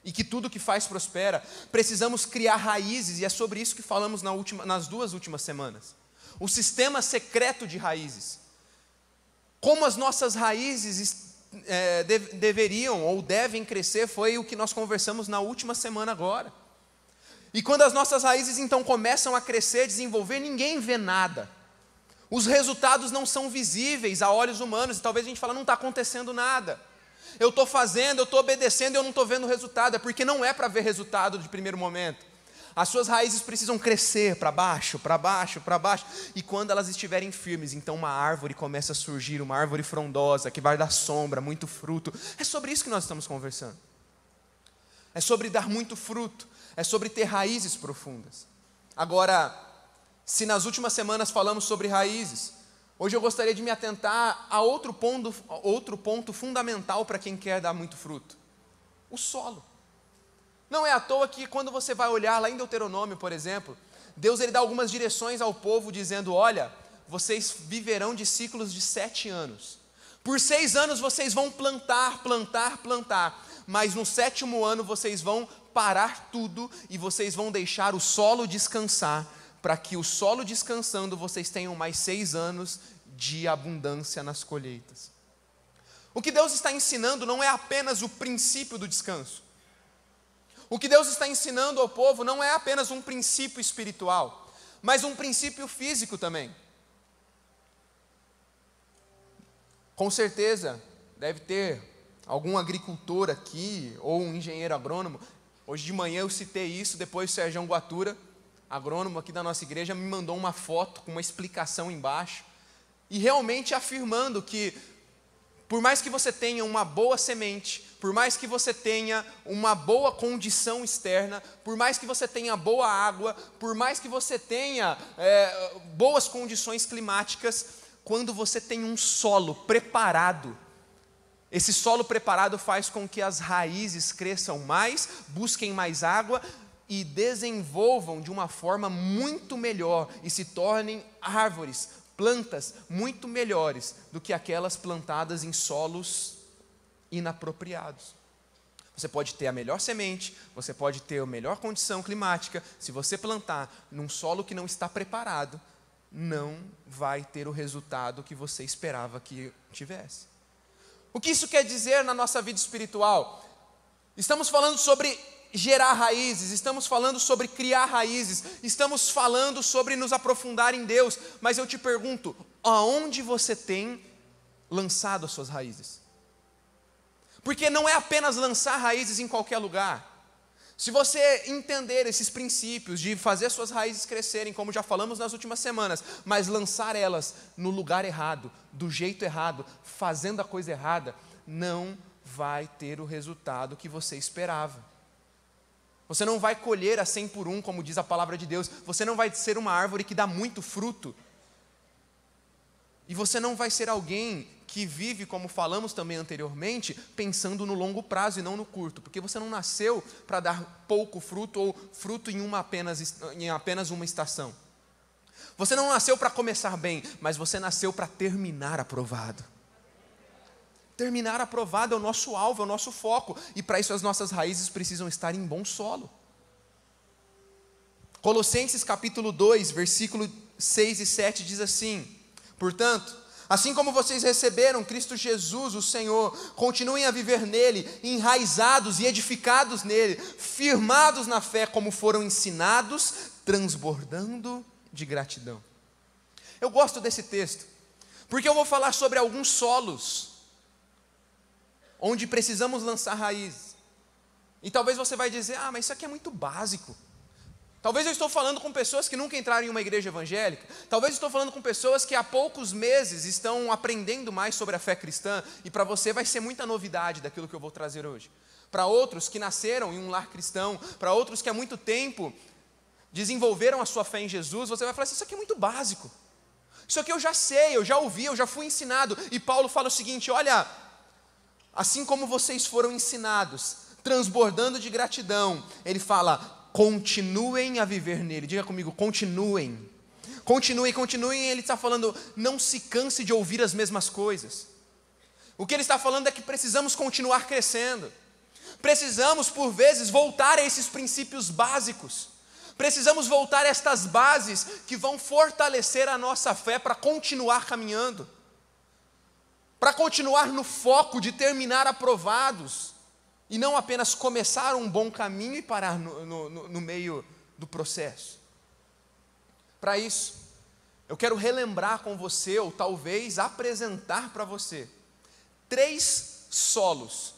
e que tudo que faz prospera, precisamos criar raízes, e é sobre isso que falamos na última, nas duas últimas semanas. O sistema secreto de raízes. Como as nossas raízes é, de, deveriam ou devem crescer, foi o que nós conversamos na última semana agora. E quando as nossas raízes então começam a crescer, desenvolver, ninguém vê nada. Os resultados não são visíveis a olhos humanos, e talvez a gente fale, não está acontecendo nada. Eu estou fazendo, eu estou obedecendo e eu não estou vendo resultado, é porque não é para ver resultado de primeiro momento. As suas raízes precisam crescer para baixo, para baixo, para baixo. E quando elas estiverem firmes, então uma árvore começa a surgir, uma árvore frondosa que vai dar sombra, muito fruto. É sobre isso que nós estamos conversando. É sobre dar muito fruto, é sobre ter raízes profundas. Agora, se nas últimas semanas falamos sobre raízes, hoje eu gostaria de me atentar a outro ponto, outro ponto fundamental para quem quer dar muito fruto: o solo. Não é à toa que quando você vai olhar lá em Deuteronômio, por exemplo, Deus ele dá algumas direções ao povo dizendo: olha, vocês viverão de ciclos de sete anos. Por seis anos vocês vão plantar, plantar, plantar, mas no sétimo ano vocês vão parar tudo e vocês vão deixar o solo descansar para que o solo descansando vocês tenham mais seis anos de abundância nas colheitas. O que Deus está ensinando não é apenas o princípio do descanso. O que Deus está ensinando ao povo não é apenas um princípio espiritual, mas um princípio físico também. Com certeza, deve ter algum agricultor aqui, ou um engenheiro agrônomo. Hoje de manhã eu citei isso, depois o Sérgio Guatura agrônomo aqui da nossa igreja, me mandou uma foto com uma explicação embaixo, e realmente afirmando que, por mais que você tenha uma boa semente, por mais que você tenha uma boa condição externa, por mais que você tenha boa água, por mais que você tenha é, boas condições climáticas, quando você tem um solo preparado, Esse solo preparado faz com que as raízes cresçam mais, busquem mais água e desenvolvam de uma forma muito melhor e se tornem árvores, plantas muito melhores do que aquelas plantadas em solos inapropriados. Você pode ter a melhor semente, você pode ter a melhor condição climática, se você plantar num solo que não está preparado, não vai ter o resultado que você esperava que tivesse. O que isso quer dizer na nossa vida espiritual? Estamos falando sobre gerar raízes, estamos falando sobre criar raízes, estamos falando sobre nos aprofundar em Deus, mas eu te pergunto, aonde você tem lançado as suas raízes? Porque não é apenas lançar raízes em qualquer lugar. Se você entender esses princípios de fazer suas raízes crescerem, como já falamos nas últimas semanas, mas lançar elas no lugar errado, do jeito errado, fazendo a coisa errada, não vai ter o resultado que você esperava. Você não vai colher a cem por um, como diz a palavra de Deus. Você não vai ser uma árvore que dá muito fruto. E você não vai ser alguém que vive, como falamos também anteriormente, pensando no longo prazo e não no curto, porque você não nasceu para dar pouco fruto ou fruto em, uma apenas, em apenas uma estação. Você não nasceu para começar bem, mas você nasceu para terminar aprovado. Terminar aprovado é o nosso alvo, é o nosso foco, e para isso as nossas raízes precisam estar em bom solo. Colossenses capítulo 2, versículo 6 e 7 diz assim: Portanto, assim como vocês receberam Cristo Jesus, o Senhor, continuem a viver nele, enraizados e edificados nele, firmados na fé como foram ensinados, transbordando de gratidão. Eu gosto desse texto, porque eu vou falar sobre alguns solos onde precisamos lançar raízes. E talvez você vai dizer: "Ah, mas isso aqui é muito básico". Talvez eu estou falando com pessoas que nunca entraram em uma igreja evangélica. Talvez eu estou falando com pessoas que há poucos meses estão aprendendo mais sobre a fé cristã e para você vai ser muita novidade daquilo que eu vou trazer hoje. Para outros que nasceram em um lar cristão, para outros que há muito tempo desenvolveram a sua fé em Jesus, você vai falar assim: isso aqui é muito básico. Isso aqui eu já sei, eu já ouvi, eu já fui ensinado. E Paulo fala o seguinte: olha, Assim como vocês foram ensinados, transbordando de gratidão, ele fala: continuem a viver nele. Diga comigo, continuem. Continuem, continuem. Ele está falando, não se canse de ouvir as mesmas coisas. O que ele está falando é que precisamos continuar crescendo. Precisamos, por vezes, voltar a esses princípios básicos. Precisamos voltar a estas bases que vão fortalecer a nossa fé para continuar caminhando para continuar no foco de terminar aprovados e não apenas começar um bom caminho e parar no, no, no meio do processo. Para isso, eu quero relembrar com você, ou talvez apresentar para você, três solos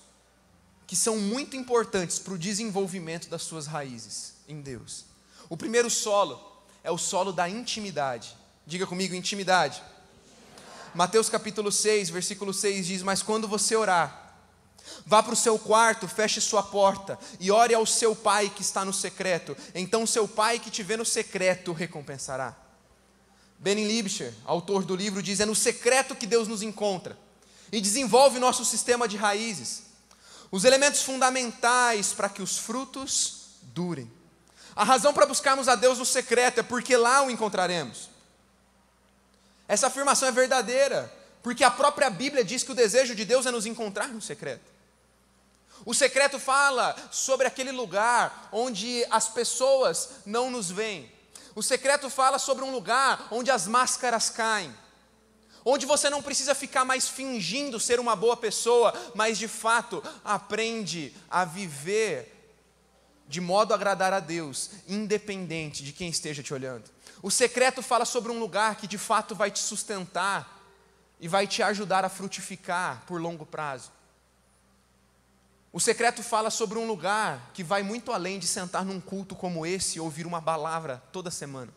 que são muito importantes para o desenvolvimento das suas raízes em Deus. O primeiro solo é o solo da intimidade. Diga comigo, intimidade. Mateus capítulo 6, versículo 6 diz: Mas quando você orar, vá para o seu quarto, feche sua porta e ore ao seu pai que está no secreto. Então seu pai que te vê no secreto recompensará. Benny Libscher, autor do livro, diz: É no secreto que Deus nos encontra e desenvolve nosso sistema de raízes, os elementos fundamentais para que os frutos durem. A razão para buscarmos a Deus no secreto é porque lá o encontraremos. Essa afirmação é verdadeira, porque a própria Bíblia diz que o desejo de Deus é nos encontrar no secreto. O secreto fala sobre aquele lugar onde as pessoas não nos veem. O secreto fala sobre um lugar onde as máscaras caem. Onde você não precisa ficar mais fingindo ser uma boa pessoa, mas de fato aprende a viver de modo a agradar a Deus, independente de quem esteja te olhando. O secreto fala sobre um lugar que de fato vai te sustentar e vai te ajudar a frutificar por longo prazo. O secreto fala sobre um lugar que vai muito além de sentar num culto como esse e ouvir uma palavra toda semana.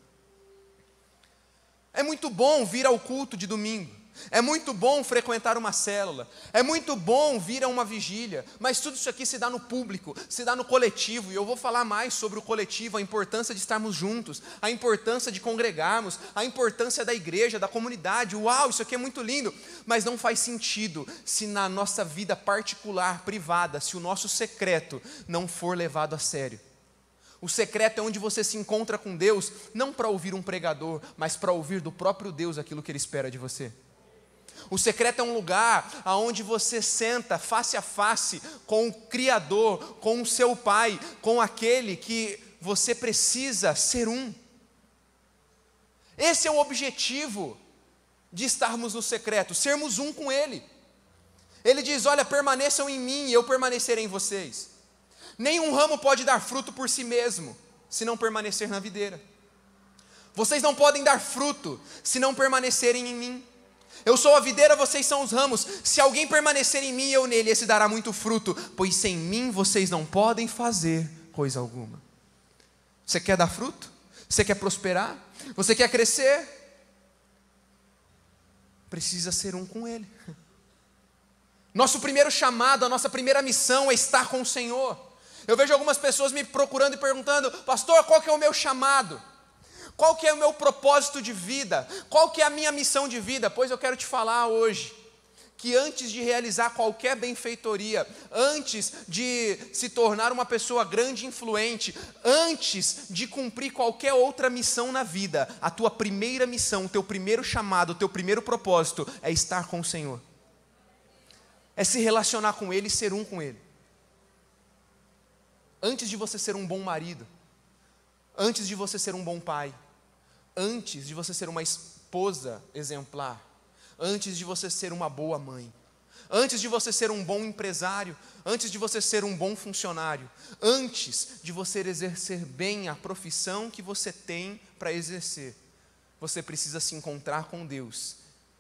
É muito bom vir ao culto de domingo. É muito bom frequentar uma célula, é muito bom vir a uma vigília, mas tudo isso aqui se dá no público, se dá no coletivo, e eu vou falar mais sobre o coletivo, a importância de estarmos juntos, a importância de congregarmos, a importância da igreja, da comunidade. Uau, isso aqui é muito lindo, mas não faz sentido se na nossa vida particular, privada, se o nosso secreto não for levado a sério. O secreto é onde você se encontra com Deus, não para ouvir um pregador, mas para ouvir do próprio Deus aquilo que Ele espera de você. O secreto é um lugar aonde você senta face a face com o Criador, com o seu Pai, com aquele que você precisa ser um. Esse é o objetivo de estarmos no secreto, sermos um com Ele. Ele diz: Olha, permaneçam em mim e eu permanecerei em vocês. Nenhum ramo pode dar fruto por si mesmo, se não permanecer na videira. Vocês não podem dar fruto se não permanecerem em mim. Eu sou a videira, vocês são os ramos. Se alguém permanecer em mim eu nele, esse dará muito fruto, pois sem mim vocês não podem fazer coisa alguma. Você quer dar fruto? Você quer prosperar? Você quer crescer? Precisa ser um com Ele. Nosso primeiro chamado, a nossa primeira missão é estar com o Senhor. Eu vejo algumas pessoas me procurando e perguntando, pastor, qual que é o meu chamado? Qual que é o meu propósito de vida? Qual que é a minha missão de vida? Pois eu quero te falar hoje que antes de realizar qualquer benfeitoria, antes de se tornar uma pessoa grande e influente, antes de cumprir qualquer outra missão na vida, a tua primeira missão, o teu primeiro chamado, o teu primeiro propósito é estar com o Senhor. É se relacionar com Ele e ser um com Ele. Antes de você ser um bom marido, antes de você ser um bom pai, antes de você ser uma esposa exemplar, antes de você ser uma boa mãe, antes de você ser um bom empresário, antes de você ser um bom funcionário, antes de você exercer bem a profissão que você tem para exercer, você precisa se encontrar com Deus,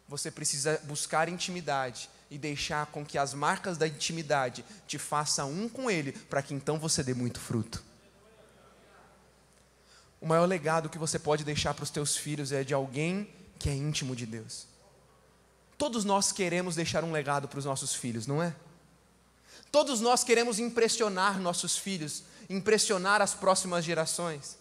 você precisa buscar intimidade e deixar com que as marcas da intimidade te façam um com Ele, para que então você dê muito fruto. O maior legado que você pode deixar para os teus filhos é de alguém que é íntimo de Deus. Todos nós queremos deixar um legado para os nossos filhos, não é? Todos nós queremos impressionar nossos filhos, impressionar as próximas gerações.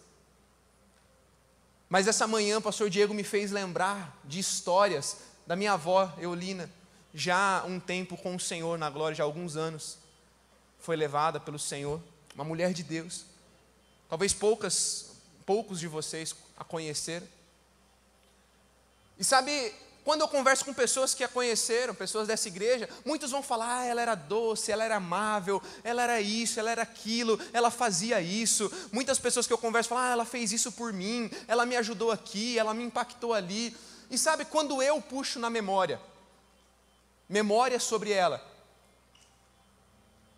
Mas essa manhã o pastor Diego me fez lembrar de histórias da minha avó Eulina, já um tempo com o Senhor na glória, já há alguns anos. Foi levada pelo Senhor, uma mulher de Deus. Talvez poucas poucos de vocês a conheceram. E sabe, quando eu converso com pessoas que a conheceram, pessoas dessa igreja, muitos vão falar: ah, ela era doce, ela era amável, ela era isso, ela era aquilo, ela fazia isso. Muitas pessoas que eu converso falam: ah, ela fez isso por mim, ela me ajudou aqui, ela me impactou ali. E sabe, quando eu puxo na memória, memória sobre ela,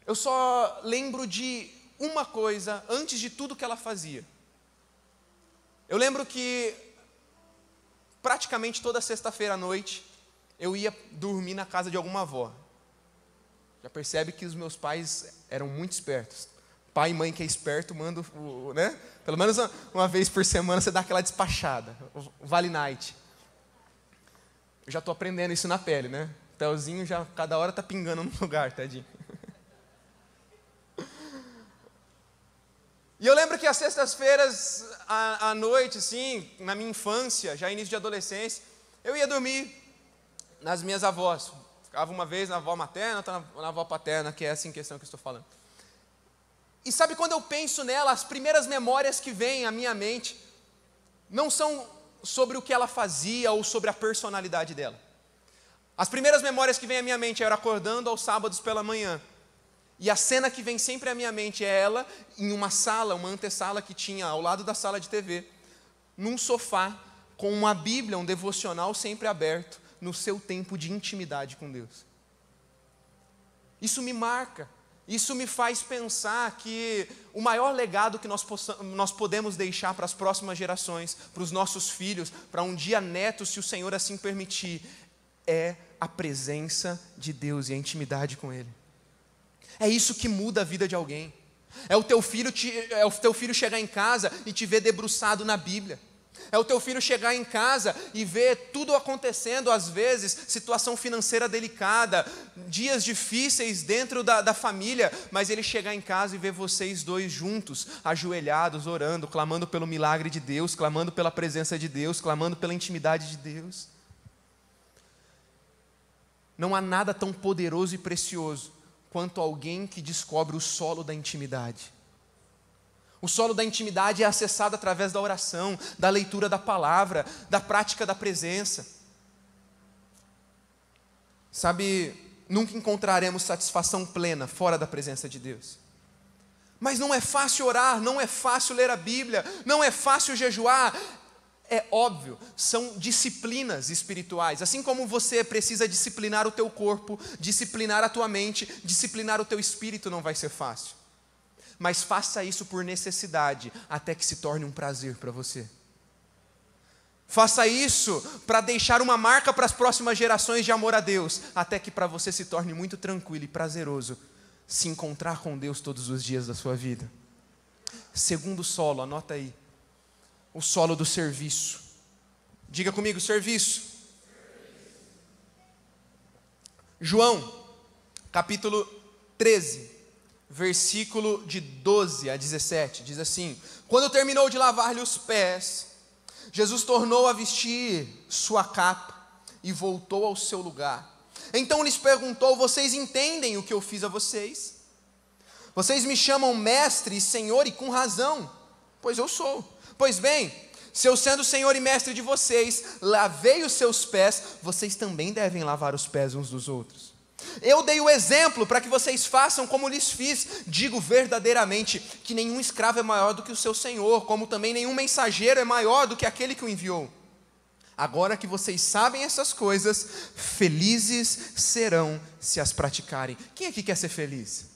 eu só lembro de uma coisa antes de tudo que ela fazia. Eu lembro que praticamente toda sexta-feira à noite eu ia dormir na casa de alguma avó. Já percebe que os meus pais eram muito espertos. Pai e mãe que é esperto, manda, né? Pelo menos uma, uma, vez por semana você dá aquela despachada, Vale Night. Eu já estou aprendendo isso na pele, né? O Telzinho já cada hora tá pingando no lugar, tadinho. E eu lembro que às sextas-feiras à, à noite, assim, na minha infância, já início de adolescência, eu ia dormir nas minhas avós. Ficava uma vez na avó materna, outra na, na avó paterna, que é essa em questão que eu estou falando. E sabe quando eu penso nela, as primeiras memórias que vêm à minha mente não são sobre o que ela fazia ou sobre a personalidade dela. As primeiras memórias que vêm à minha mente era acordando aos sábados pela manhã e a cena que vem sempre à minha mente é ela em uma sala, uma antessala que tinha ao lado da sala de TV, num sofá, com uma Bíblia, um devocional sempre aberto, no seu tempo de intimidade com Deus. Isso me marca, isso me faz pensar que o maior legado que nós, possamos, nós podemos deixar para as próximas gerações, para os nossos filhos, para um dia neto, se o Senhor assim permitir, é a presença de Deus e a intimidade com Ele. É isso que muda a vida de alguém. É o teu filho te, é o teu filho chegar em casa e te ver debruçado na Bíblia. É o teu filho chegar em casa e ver tudo acontecendo, às vezes, situação financeira delicada, dias difíceis dentro da, da família, mas ele chegar em casa e ver vocês dois juntos, ajoelhados, orando, clamando pelo milagre de Deus, clamando pela presença de Deus, clamando pela intimidade de Deus. Não há nada tão poderoso e precioso quanto alguém que descobre o solo da intimidade. O solo da intimidade é acessado através da oração, da leitura da palavra, da prática da presença. Sabe, nunca encontraremos satisfação plena fora da presença de Deus. Mas não é fácil orar, não é fácil ler a Bíblia, não é fácil jejuar. É óbvio, são disciplinas espirituais. Assim como você precisa disciplinar o teu corpo, disciplinar a tua mente, disciplinar o teu espírito não vai ser fácil mas faça isso por necessidade, até que se torne um prazer para você. Faça isso para deixar uma marca para as próximas gerações de amor a Deus, até que para você se torne muito tranquilo e prazeroso se encontrar com Deus todos os dias da sua vida. Segundo solo, anota aí. O solo do serviço. Diga comigo, serviço. João, capítulo 13 versículo de 12 a 17, diz assim: Quando terminou de lavar-lhe os pés, Jesus tornou a vestir sua capa e voltou ao seu lugar. Então lhes perguntou: Vocês entendem o que eu fiz a vocês? Vocês me chamam mestre e senhor, e com razão, pois eu sou. Pois bem, se eu sendo senhor e mestre de vocês, lavei os seus pés, vocês também devem lavar os pés uns dos outros. Eu dei o exemplo para que vocês façam como lhes fiz. Digo verdadeiramente que nenhum escravo é maior do que o seu senhor, como também nenhum mensageiro é maior do que aquele que o enviou. Agora que vocês sabem essas coisas, felizes serão se as praticarem. Quem aqui quer ser feliz?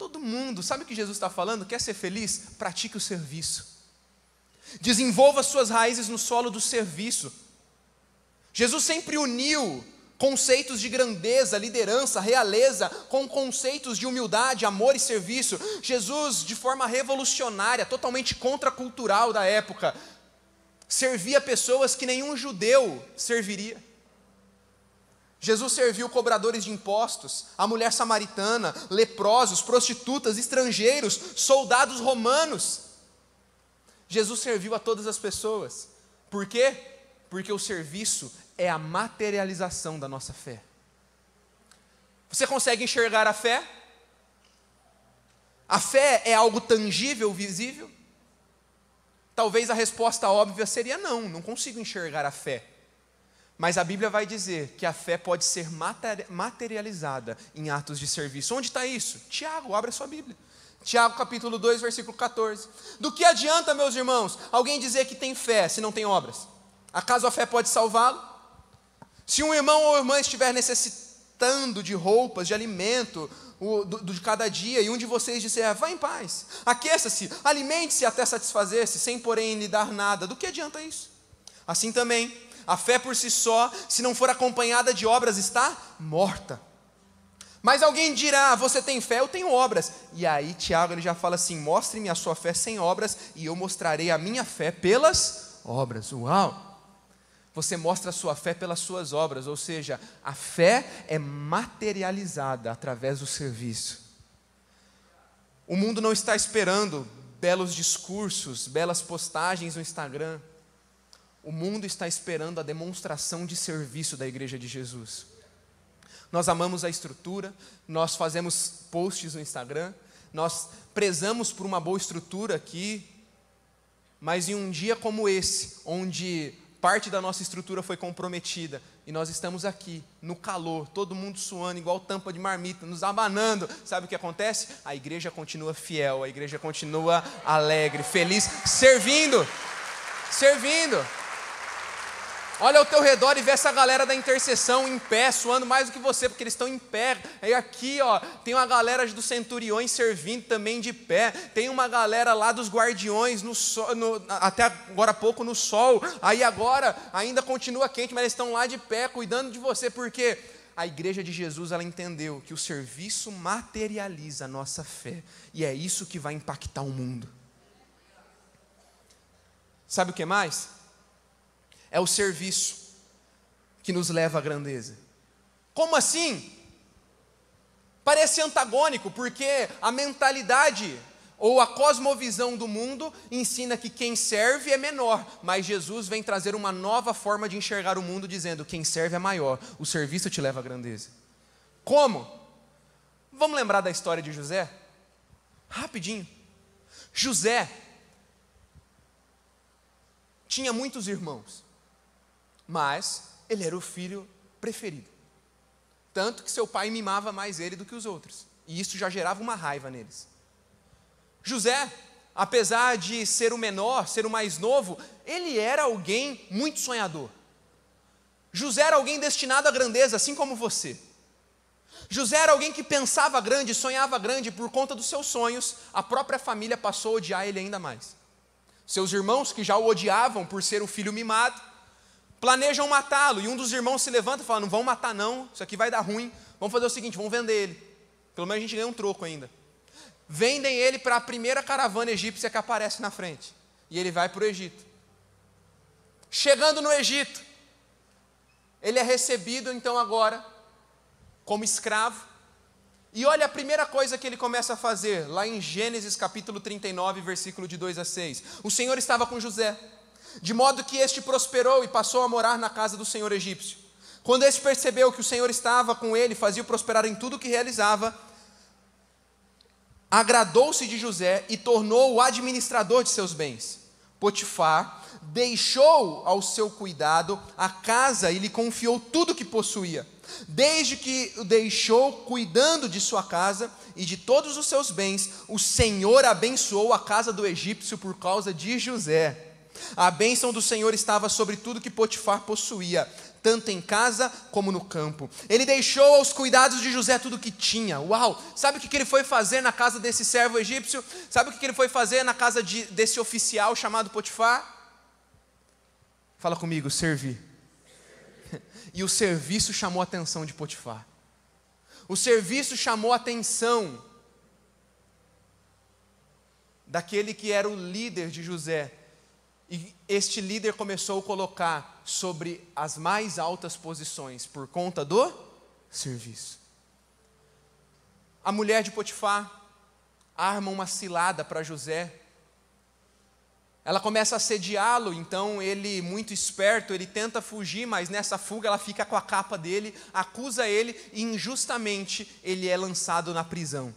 Todo mundo, sabe o que Jesus está falando? Quer ser feliz? Pratique o serviço. Desenvolva suas raízes no solo do serviço. Jesus sempre uniu conceitos de grandeza, liderança, realeza, com conceitos de humildade, amor e serviço. Jesus, de forma revolucionária, totalmente contracultural da época, servia pessoas que nenhum judeu serviria. Jesus serviu cobradores de impostos, a mulher samaritana, leprosos, prostitutas, estrangeiros, soldados romanos. Jesus serviu a todas as pessoas. Por quê? Porque o serviço é a materialização da nossa fé. Você consegue enxergar a fé? A fé é algo tangível, visível? Talvez a resposta óbvia seria não, não consigo enxergar a fé. Mas a Bíblia vai dizer que a fé pode ser materializada em atos de serviço. Onde está isso? Tiago, abre a sua Bíblia. Tiago capítulo 2, versículo 14. Do que adianta, meus irmãos, alguém dizer que tem fé se não tem obras? Acaso a fé pode salvá-lo? Se um irmão ou irmã estiver necessitando de roupas, de alimento, do, de cada dia, e um de vocês disser, vá em paz, aqueça-se, alimente-se até satisfazer-se, sem porém lhe dar nada, do que adianta isso? Assim também, a fé por si só, se não for acompanhada de obras, está morta. Mas alguém dirá: Você tem fé, eu tenho obras. E aí, Tiago ele já fala assim: Mostre-me a sua fé sem obras, e eu mostrarei a minha fé pelas obras. Uau! Você mostra a sua fé pelas suas obras, ou seja, a fé é materializada através do serviço. O mundo não está esperando belos discursos, belas postagens no Instagram. O mundo está esperando a demonstração de serviço da Igreja de Jesus. Nós amamos a estrutura, nós fazemos posts no Instagram, nós prezamos por uma boa estrutura aqui, mas em um dia como esse, onde parte da nossa estrutura foi comprometida e nós estamos aqui no calor, todo mundo suando igual tampa de marmita, nos abanando. Sabe o que acontece? A igreja continua fiel, a igreja continua alegre, feliz, servindo. Servindo. Olha ao teu redor e vê essa galera da intercessão em pé, suando mais do que você, porque eles estão em pé. Aí aqui, ó, tem uma galera dos centuriões servindo também de pé. Tem uma galera lá dos guardiões no sol, no, até agora há pouco no sol. Aí agora ainda continua quente, mas eles estão lá de pé cuidando de você, porque a igreja de Jesus ela entendeu que o serviço materializa a nossa fé e é isso que vai impactar o mundo. Sabe o que mais? É o serviço que nos leva à grandeza. Como assim? Parece antagônico, porque a mentalidade ou a cosmovisão do mundo ensina que quem serve é menor, mas Jesus vem trazer uma nova forma de enxergar o mundo, dizendo: quem serve é maior, o serviço te leva à grandeza. Como? Vamos lembrar da história de José? Rapidinho. José tinha muitos irmãos, mas ele era o filho preferido. Tanto que seu pai mimava mais ele do que os outros. E isso já gerava uma raiva neles. José, apesar de ser o menor, ser o mais novo, ele era alguém muito sonhador. José era alguém destinado à grandeza, assim como você. José era alguém que pensava grande, sonhava grande, por conta dos seus sonhos, a própria família passou a odiar ele ainda mais. Seus irmãos, que já o odiavam por ser o filho mimado, planejam matá-lo, e um dos irmãos se levanta e fala: Não vão matar, não, isso aqui vai dar ruim, vamos fazer o seguinte, vamos vender ele. Pelo menos a gente ganha um troco ainda. Vendem ele para a primeira caravana egípcia que aparece na frente, e ele vai para o Egito. Chegando no Egito, ele é recebido então agora como escravo. E olha a primeira coisa que ele começa a fazer, lá em Gênesis capítulo 39, versículo de 2 a 6. O Senhor estava com José, de modo que este prosperou e passou a morar na casa do Senhor egípcio. Quando este percebeu que o Senhor estava com ele, fazia-o prosperar em tudo o que realizava, agradou-se de José e tornou o administrador de seus bens. Potifar deixou ao seu cuidado a casa e lhe confiou tudo o que possuía. Desde que o deixou cuidando de sua casa e de todos os seus bens, o Senhor abençoou a casa do egípcio por causa de José. A bênção do Senhor estava sobre tudo que Potifar possuía, tanto em casa como no campo. Ele deixou aos cuidados de José tudo o que tinha. Uau! Sabe o que ele foi fazer na casa desse servo egípcio? Sabe o que ele foi fazer na casa de, desse oficial chamado Potifar? Fala comigo, servir. E o serviço chamou a atenção de Potifar. O serviço chamou a atenção daquele que era o líder de José. E este líder começou a colocar sobre as mais altas posições por conta do serviço. A mulher de Potifar arma uma cilada para José ela começa a assediá-lo, então ele, muito esperto, ele tenta fugir, mas nessa fuga ela fica com a capa dele, acusa ele e injustamente ele é lançado na prisão.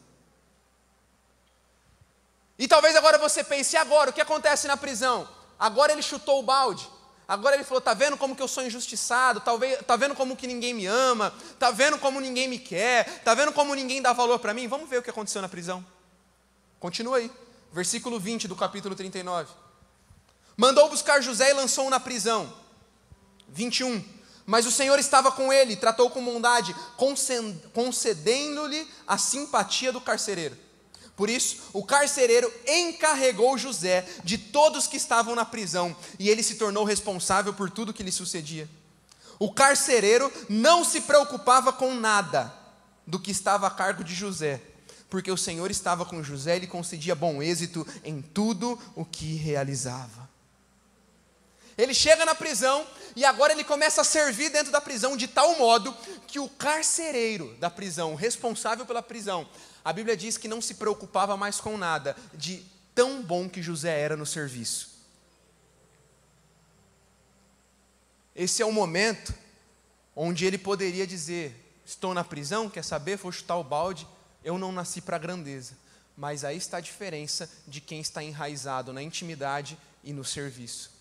E talvez agora você pense, e agora? O que acontece na prisão? Agora ele chutou o balde. Agora ele falou: tá vendo como que eu sou injustiçado? Talvez, tá vendo como que ninguém me ama? Tá vendo como ninguém me quer? Tá vendo como ninguém dá valor para mim? Vamos ver o que aconteceu na prisão. Continua aí. Versículo 20 do capítulo 39. Mandou buscar José e lançou-o na prisão. 21. Mas o Senhor estava com ele, tratou com bondade, concedendo-lhe a simpatia do carcereiro. Por isso, o carcereiro encarregou José de todos que estavam na prisão, e ele se tornou responsável por tudo que lhe sucedia. O carcereiro não se preocupava com nada do que estava a cargo de José, porque o Senhor estava com José e lhe concedia bom êxito em tudo o que realizava. Ele chega na prisão e agora ele começa a servir dentro da prisão de tal modo que o carcereiro da prisão, responsável pela prisão, a Bíblia diz que não se preocupava mais com nada, de tão bom que José era no serviço. Esse é o momento onde ele poderia dizer: Estou na prisão, quer saber? Vou chutar o balde. Eu não nasci para a grandeza. Mas aí está a diferença de quem está enraizado na intimidade e no serviço.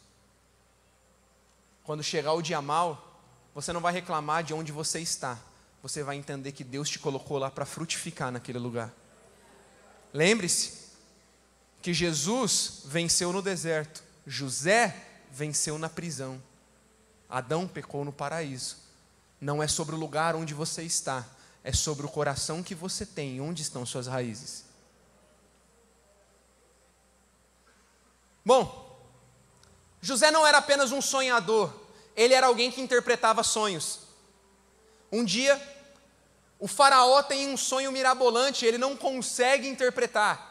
Quando chegar o dia mal, você não vai reclamar de onde você está. Você vai entender que Deus te colocou lá para frutificar naquele lugar. Lembre-se que Jesus venceu no deserto, José venceu na prisão. Adão pecou no paraíso. Não é sobre o lugar onde você está, é sobre o coração que você tem, onde estão suas raízes. Bom, José não era apenas um sonhador, ele era alguém que interpretava sonhos. Um dia, o Faraó tem um sonho mirabolante, ele não consegue interpretar.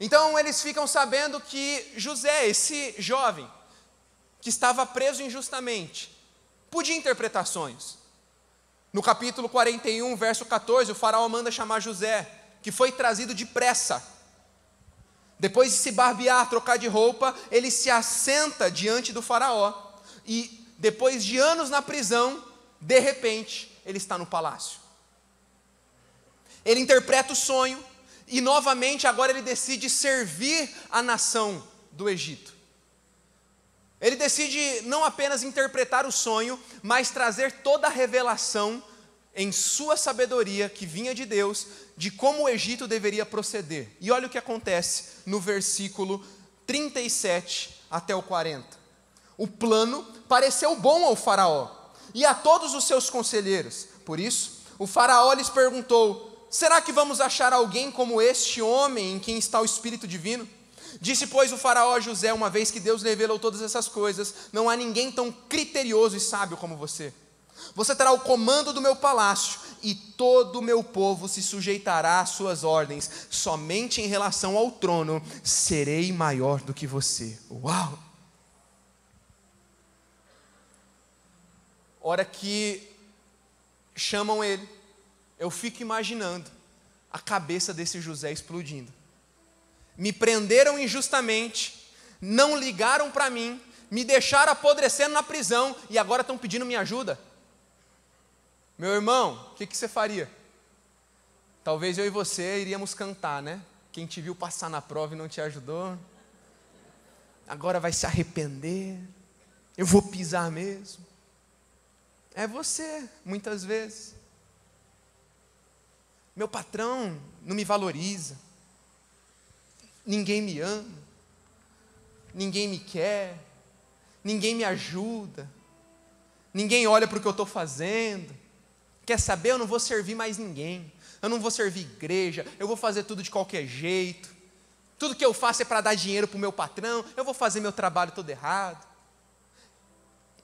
Então eles ficam sabendo que José, esse jovem, que estava preso injustamente, podia interpretar sonhos. No capítulo 41, verso 14, o faraó manda chamar José, que foi trazido depressa. Depois de se barbear, trocar de roupa, ele se assenta diante do faraó e depois de anos na prisão, de repente, ele está no palácio. Ele interpreta o sonho e novamente agora ele decide servir a nação do Egito. Ele decide não apenas interpretar o sonho, mas trazer toda a revelação em sua sabedoria que vinha de Deus de como o Egito deveria proceder. E olha o que acontece no versículo 37 até o 40. O plano pareceu bom ao Faraó e a todos os seus conselheiros. Por isso, o Faraó lhes perguntou: Será que vamos achar alguém como este homem em quem está o Espírito Divino? Disse, pois, o faraó a José, uma vez que Deus revelou todas essas coisas, não há ninguém tão criterioso e sábio como você. Você terá o comando do meu palácio, e todo o meu povo se sujeitará às suas ordens. Somente em relação ao trono serei maior do que você. Uau! Hora que chamam ele, eu fico imaginando a cabeça desse José explodindo me prenderam injustamente, não ligaram para mim, me deixaram apodrecendo na prisão e agora estão pedindo minha ajuda. Meu irmão, o que, que você faria? Talvez eu e você iríamos cantar, né? Quem te viu passar na prova e não te ajudou, agora vai se arrepender. Eu vou pisar mesmo. É você, muitas vezes. Meu patrão não me valoriza ninguém me ama, ninguém me quer, ninguém me ajuda, ninguém olha para o que eu estou fazendo. Quer saber? Eu não vou servir mais ninguém, eu não vou servir igreja, eu vou fazer tudo de qualquer jeito. Tudo que eu faço é para dar dinheiro para o meu patrão, eu vou fazer meu trabalho todo errado.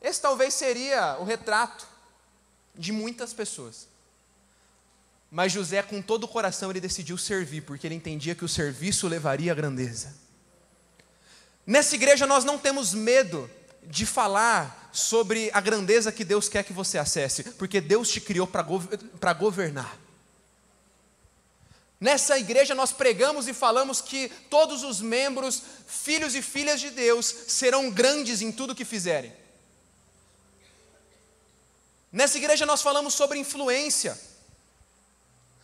Esse talvez seria o retrato de muitas pessoas. Mas José, com todo o coração, ele decidiu servir, porque ele entendia que o serviço levaria à grandeza. Nessa igreja nós não temos medo de falar sobre a grandeza que Deus quer que você acesse, porque Deus te criou para governar. Nessa igreja nós pregamos e falamos que todos os membros, filhos e filhas de Deus, serão grandes em tudo que fizerem. Nessa igreja nós falamos sobre influência.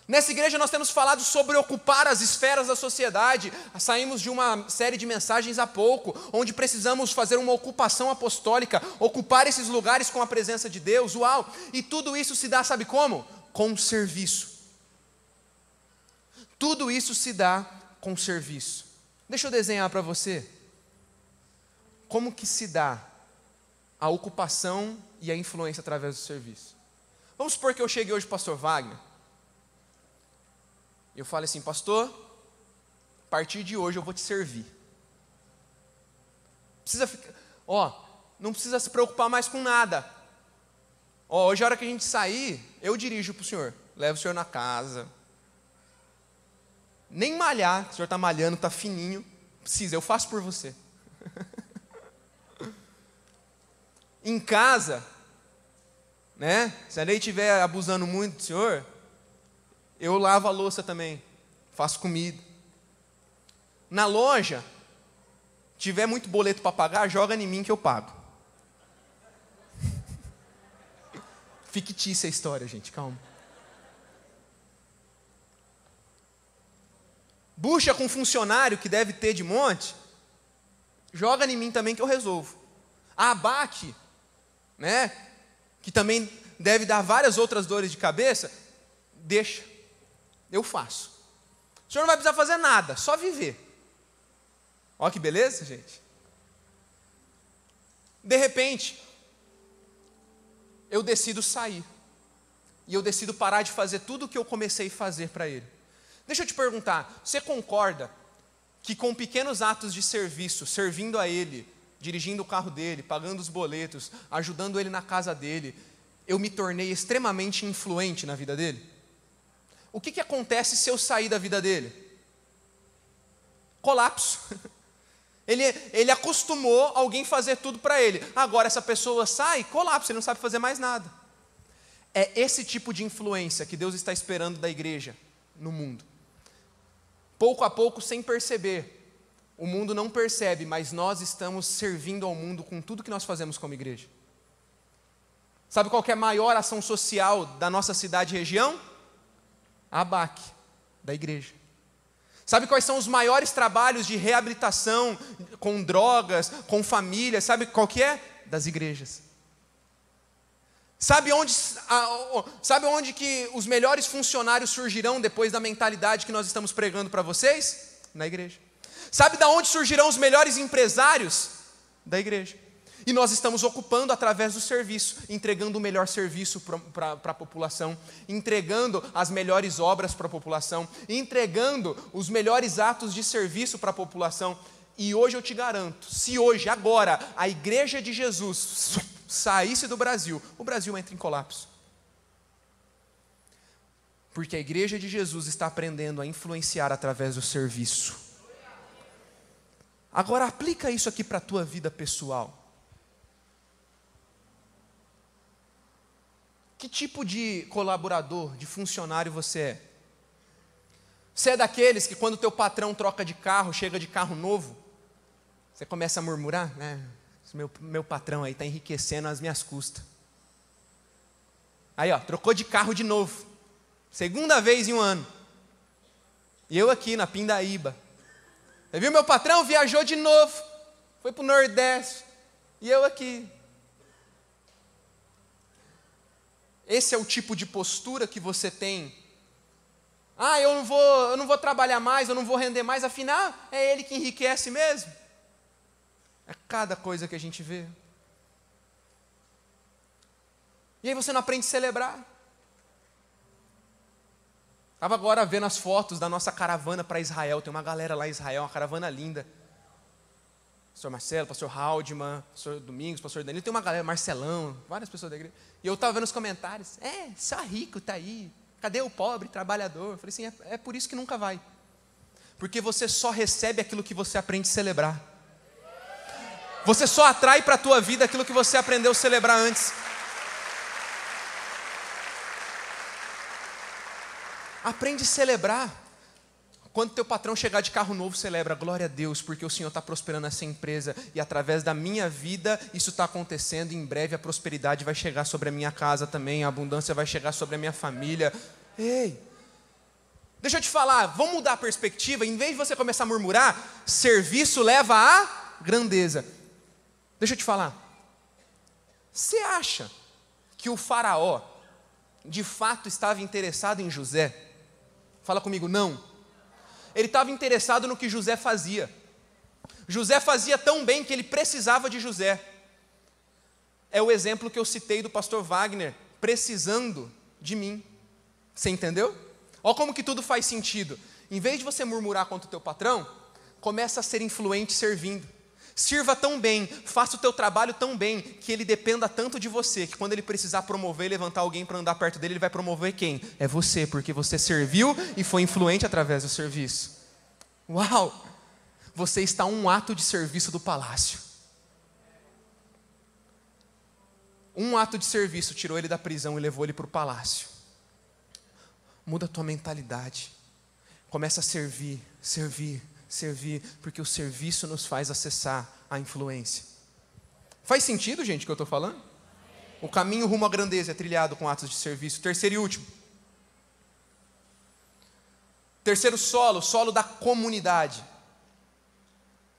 Nessa igreja nós temos falado sobre ocupar as esferas da sociedade. Saímos de uma série de mensagens há pouco, onde precisamos fazer uma ocupação apostólica, ocupar esses lugares com a presença de Deus. Uau! E tudo isso se dá, sabe como? Com serviço. Tudo isso se dá com serviço. Deixa eu desenhar para você. Como que se dá a ocupação e a influência através do serviço? Vamos supor que eu cheguei hoje, pastor Wagner eu falo assim, pastor, a partir de hoje eu vou te servir. Precisa ficar, ó, não precisa se preocupar mais com nada. Ó, hoje a hora que a gente sair, eu dirijo para o senhor, levo o senhor na casa. Nem malhar, o senhor está malhando, está fininho, precisa, eu faço por você. em casa, né? Se a lei estiver abusando muito do senhor, eu lavo a louça também, faço comida. Na loja, tiver muito boleto para pagar, joga em mim que eu pago. Fictícia a história, gente, calma. Bucha com funcionário que deve ter de monte, joga em mim também que eu resolvo. Abate, né? Que também deve dar várias outras dores de cabeça, deixa. Eu faço. O senhor não vai precisar fazer nada, só viver. Olha que beleza, gente. De repente, eu decido sair. E eu decido parar de fazer tudo o que eu comecei a fazer para ele. Deixa eu te perguntar, você concorda que com pequenos atos de serviço, servindo a ele, dirigindo o carro dele, pagando os boletos, ajudando ele na casa dele, eu me tornei extremamente influente na vida dele? o que, que acontece se eu sair da vida dele? Colapso. Ele, ele acostumou alguém fazer tudo para ele. Agora essa pessoa sai, colapso, ele não sabe fazer mais nada. É esse tipo de influência que Deus está esperando da igreja no mundo. Pouco a pouco, sem perceber, o mundo não percebe, mas nós estamos servindo ao mundo com tudo que nós fazemos como igreja. Sabe qual é a maior ação social da nossa cidade e região? A ABAC, da igreja. Sabe quais são os maiores trabalhos de reabilitação com drogas, com famílias? Sabe qual que é? Das igrejas. Sabe onde, sabe onde que os melhores funcionários surgirão depois da mentalidade que nós estamos pregando para vocês? Na igreja. Sabe da onde surgirão os melhores empresários? Da igreja. E nós estamos ocupando através do serviço, entregando o melhor serviço para a população, entregando as melhores obras para a população, entregando os melhores atos de serviço para a população. E hoje eu te garanto, se hoje, agora, a igreja de Jesus saísse do Brasil, o Brasil entra em colapso. Porque a igreja de Jesus está aprendendo a influenciar através do serviço. Agora aplica isso aqui para a tua vida pessoal. Que tipo de colaborador, de funcionário você é? Você é daqueles que quando o teu patrão troca de carro, chega de carro novo, você começa a murmurar, né? Meu, meu patrão aí está enriquecendo às minhas custas. Aí, ó, trocou de carro de novo. Segunda vez em um ano. E eu aqui na Pindaíba. Viu meu patrão? Viajou de novo. Foi para o Nordeste. E eu aqui. Esse é o tipo de postura que você tem. Ah, eu não vou, eu não vou trabalhar mais, eu não vou render mais, afinal é ele que enriquece mesmo. É cada coisa que a gente vê. E aí você não aprende a celebrar. Estava agora vendo as fotos da nossa caravana para Israel. Tem uma galera lá em Israel, uma caravana linda. Pastor Marcelo, pastor Haldman, pastor Domingos, pastor Danilo, tem uma galera, Marcelão, várias pessoas da igreja. E eu estava vendo os comentários, é, só rico está aí, cadê o pobre, trabalhador? Eu falei assim, é, é por isso que nunca vai. Porque você só recebe aquilo que você aprende a celebrar. Você só atrai para a tua vida aquilo que você aprendeu a celebrar antes. Aprende a celebrar. Quando teu patrão chegar de carro novo, celebra, glória a Deus, porque o Senhor está prosperando essa empresa e através da minha vida isso está acontecendo. Em breve a prosperidade vai chegar sobre a minha casa também, a abundância vai chegar sobre a minha família. Ei, deixa eu te falar, vamos mudar a perspectiva. Em vez de você começar a murmurar, serviço leva à grandeza. Deixa eu te falar, você acha que o Faraó de fato estava interessado em José? Fala comigo, não ele estava interessado no que José fazia. José fazia tão bem que ele precisava de José. É o exemplo que eu citei do pastor Wagner, precisando de mim. Você entendeu? Olha como que tudo faz sentido. Em vez de você murmurar contra o teu patrão, começa a ser influente servindo. Sirva tão bem, faça o teu trabalho tão bem, que ele dependa tanto de você, que quando ele precisar promover e levantar alguém para andar perto dele, ele vai promover quem? É você, porque você serviu e foi influente através do serviço. Uau! Você está um ato de serviço do palácio. Um ato de serviço tirou ele da prisão e levou ele para o palácio. Muda a tua mentalidade. Começa a servir, servir, servir, porque o serviço nos faz acessar a influência. Faz sentido, gente, o que eu estou falando? O caminho rumo à grandeza é trilhado com atos de serviço. Terceiro e último. Terceiro solo, solo da comunidade.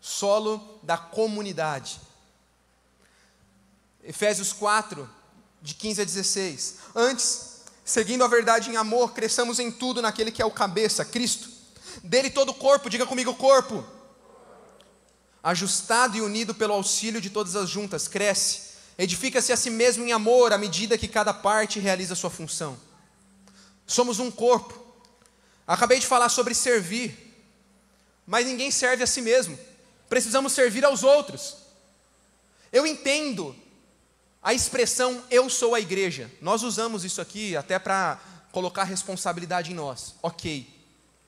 Solo da comunidade. Efésios 4, de 15 a 16. Antes, seguindo a verdade em amor, cresçamos em tudo naquele que é o cabeça, Cristo dele todo o corpo, diga comigo, corpo. Ajustado e unido pelo auxílio de todas as juntas, cresce, edifica-se a si mesmo em amor, à medida que cada parte realiza sua função. Somos um corpo. Acabei de falar sobre servir, mas ninguém serve a si mesmo. Precisamos servir aos outros. Eu entendo a expressão eu sou a igreja. Nós usamos isso aqui até para colocar responsabilidade em nós. Ok.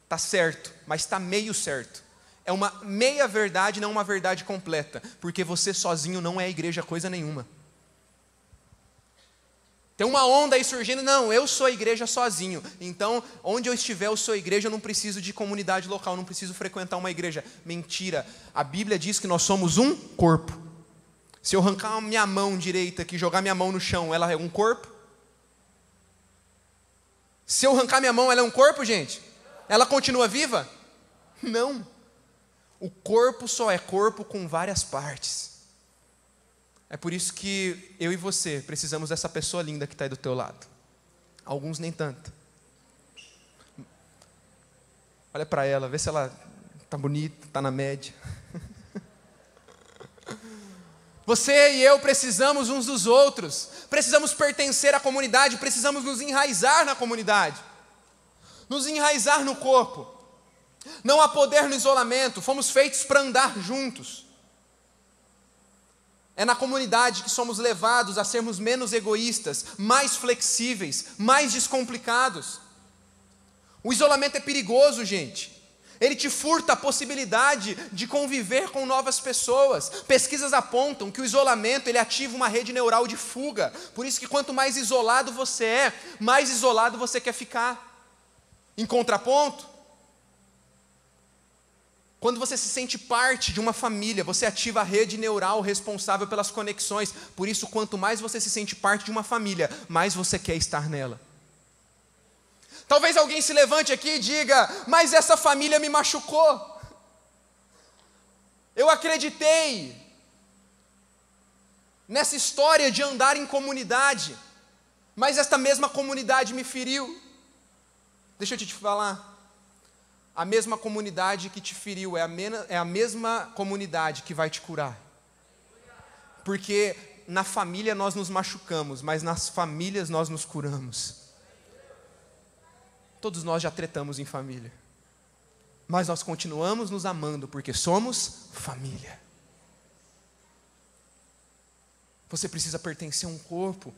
Está certo, mas está meio certo. é uma meia verdade, não uma verdade completa, porque você sozinho não é igreja coisa nenhuma. Tem uma onda aí surgindo, não, eu sou a igreja sozinho. Então, onde eu estiver, eu sou igreja, eu não preciso de comunidade local, não preciso frequentar uma igreja. Mentira. A Bíblia diz que nós somos um corpo. Se eu arrancar a minha mão direita aqui, jogar minha mão no chão, ela é um corpo? Se eu arrancar minha mão, ela é um corpo, gente? Ela continua viva? Não. O corpo só é corpo com várias partes. É por isso que eu e você precisamos dessa pessoa linda que está aí do teu lado. Alguns nem tanto. Olha para ela, vê se ela está bonita, está na média. Você e eu precisamos uns dos outros, precisamos pertencer à comunidade, precisamos nos enraizar na comunidade, nos enraizar no corpo. Não há poder no isolamento, fomos feitos para andar juntos. É na comunidade que somos levados a sermos menos egoístas, mais flexíveis, mais descomplicados. O isolamento é perigoso, gente. Ele te furta a possibilidade de conviver com novas pessoas. Pesquisas apontam que o isolamento ele ativa uma rede neural de fuga. Por isso que quanto mais isolado você é, mais isolado você quer ficar. Em contraponto, quando você se sente parte de uma família, você ativa a rede neural responsável pelas conexões. Por isso, quanto mais você se sente parte de uma família, mais você quer estar nela. Talvez alguém se levante aqui e diga: Mas essa família me machucou. Eu acreditei nessa história de andar em comunidade, mas esta mesma comunidade me feriu. Deixa eu te falar a mesma comunidade que te feriu, é a, é a mesma comunidade que vai te curar. Porque na família nós nos machucamos, mas nas famílias nós nos curamos. Todos nós já tretamos em família. Mas nós continuamos nos amando porque somos família. Você precisa pertencer a um corpo.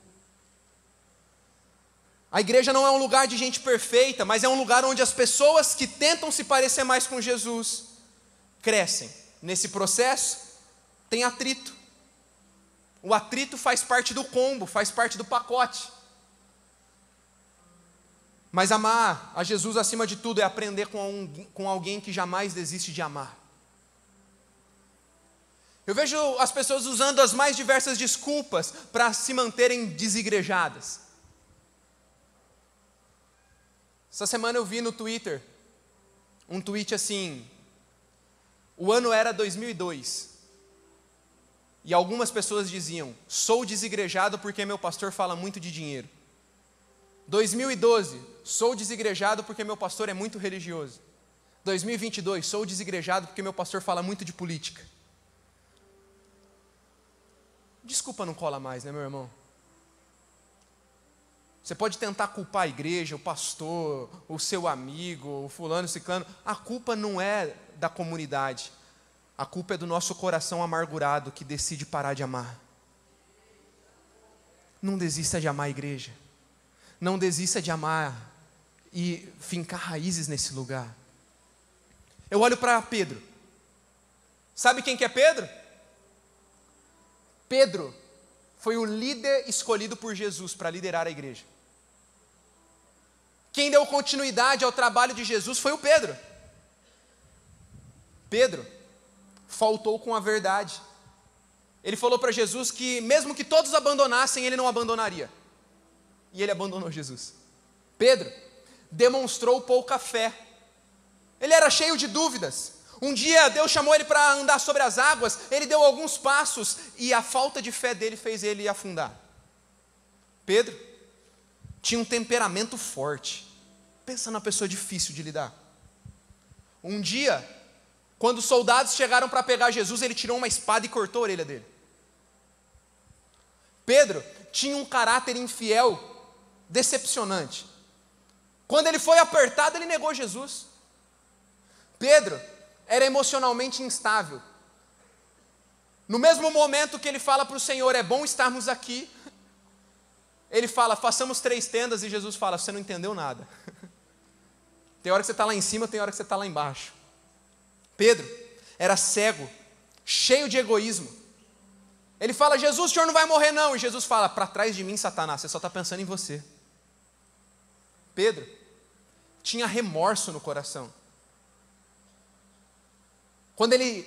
A igreja não é um lugar de gente perfeita, mas é um lugar onde as pessoas que tentam se parecer mais com Jesus crescem. Nesse processo, tem atrito. O atrito faz parte do combo, faz parte do pacote. Mas amar a Jesus acima de tudo é aprender com, um, com alguém que jamais desiste de amar. Eu vejo as pessoas usando as mais diversas desculpas para se manterem desigrejadas. Essa semana eu vi no Twitter um tweet assim: o ano era 2002. E algumas pessoas diziam: sou desigrejado porque meu pastor fala muito de dinheiro. 2012, sou desigrejado porque meu pastor é muito religioso. 2022, sou desigrejado porque meu pastor fala muito de política. Desculpa não cola mais, né, meu irmão? Você pode tentar culpar a igreja, o pastor, o seu amigo, o fulano, o ciclano. A culpa não é da comunidade. A culpa é do nosso coração amargurado que decide parar de amar. Não desista de amar a igreja. Não desista de amar e fincar raízes nesse lugar. Eu olho para Pedro. Sabe quem que é Pedro? Pedro foi o líder escolhido por Jesus para liderar a igreja. Quem deu continuidade ao trabalho de Jesus foi o Pedro. Pedro faltou com a verdade. Ele falou para Jesus que, mesmo que todos abandonassem, ele não abandonaria. E ele abandonou Jesus. Pedro demonstrou pouca fé. Ele era cheio de dúvidas. Um dia Deus chamou ele para andar sobre as águas, ele deu alguns passos e a falta de fé dele fez ele afundar. Pedro tinha um temperamento forte. Pensa numa pessoa difícil de lidar. Um dia, quando os soldados chegaram para pegar Jesus, ele tirou uma espada e cortou a orelha dele. Pedro tinha um caráter infiel, decepcionante. Quando ele foi apertado, ele negou Jesus. Pedro era emocionalmente instável. No mesmo momento que ele fala para o Senhor, é bom estarmos aqui, ele fala, façamos três tendas, e Jesus fala, você não entendeu nada. Tem hora que você está lá em cima, tem hora que você está lá embaixo. Pedro era cego, cheio de egoísmo. Ele fala: Jesus, o senhor não vai morrer, não. E Jesus fala: Para trás de mim, Satanás, você só está pensando em você. Pedro tinha remorso no coração. Quando ele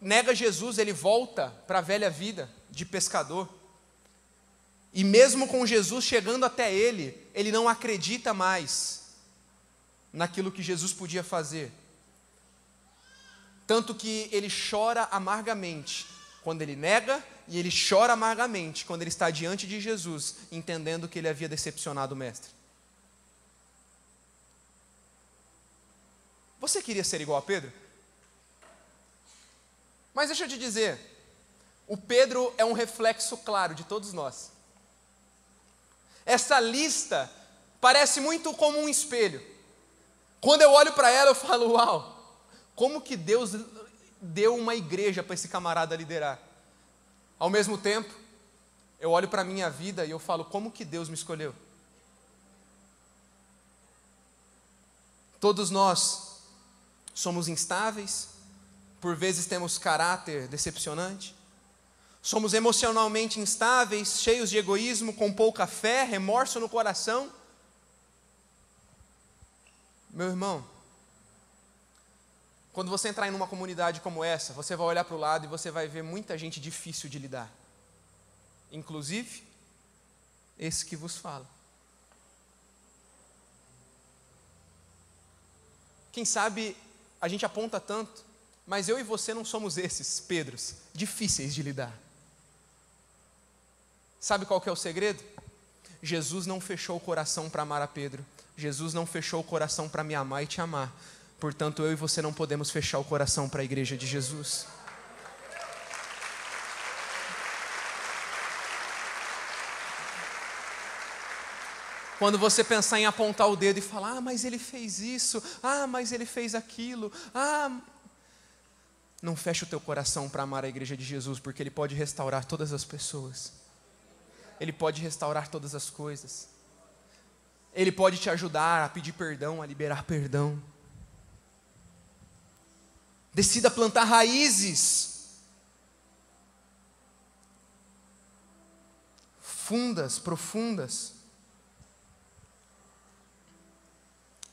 nega Jesus, ele volta para a velha vida de pescador. E mesmo com Jesus chegando até ele, ele não acredita mais naquilo que Jesus podia fazer. Tanto que ele chora amargamente quando ele nega, e ele chora amargamente quando ele está diante de Jesus, entendendo que ele havia decepcionado o Mestre. Você queria ser igual a Pedro? Mas deixa eu te dizer, o Pedro é um reflexo claro de todos nós. Essa lista parece muito como um espelho. Quando eu olho para ela, eu falo: Uau, como que Deus deu uma igreja para esse camarada liderar. Ao mesmo tempo, eu olho para a minha vida e eu falo: como que Deus me escolheu? Todos nós somos instáveis, por vezes temos caráter decepcionante, somos emocionalmente instáveis, cheios de egoísmo, com pouca fé, remorso no coração. Meu irmão, quando você entrar em uma comunidade como essa, você vai olhar para o lado e você vai ver muita gente difícil de lidar. Inclusive, esse que vos fala. Quem sabe a gente aponta tanto, mas eu e você não somos esses Pedros, difíceis de lidar. Sabe qual que é o segredo? Jesus não fechou o coração para amar a Pedro. Jesus não fechou o coração para me amar e te amar. Portanto, eu e você não podemos fechar o coração para a igreja de Jesus. Quando você pensar em apontar o dedo e falar, ah, mas ele fez isso, ah, mas ele fez aquilo, ah. Não feche o teu coração para amar a igreja de Jesus, porque Ele pode restaurar todas as pessoas, Ele pode restaurar todas as coisas, Ele pode te ajudar a pedir perdão, a liberar perdão. Decida plantar raízes fundas, profundas,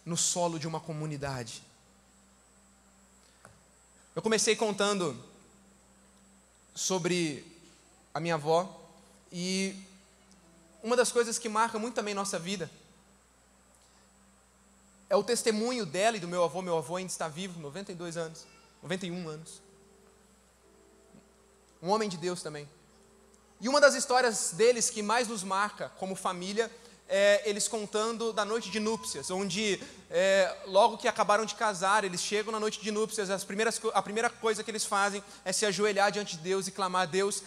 no solo de uma comunidade. Eu comecei contando sobre a minha avó e uma das coisas que marca muito também nossa vida é o testemunho dela e do meu avô. Meu avô ainda está vivo, 92 anos. 91 anos. Um homem de Deus também. E uma das histórias deles que mais nos marca como família é eles contando da noite de núpcias, onde é, logo que acabaram de casar, eles chegam na noite de núpcias, as primeiras, a primeira coisa que eles fazem é se ajoelhar diante de Deus e clamar a Deus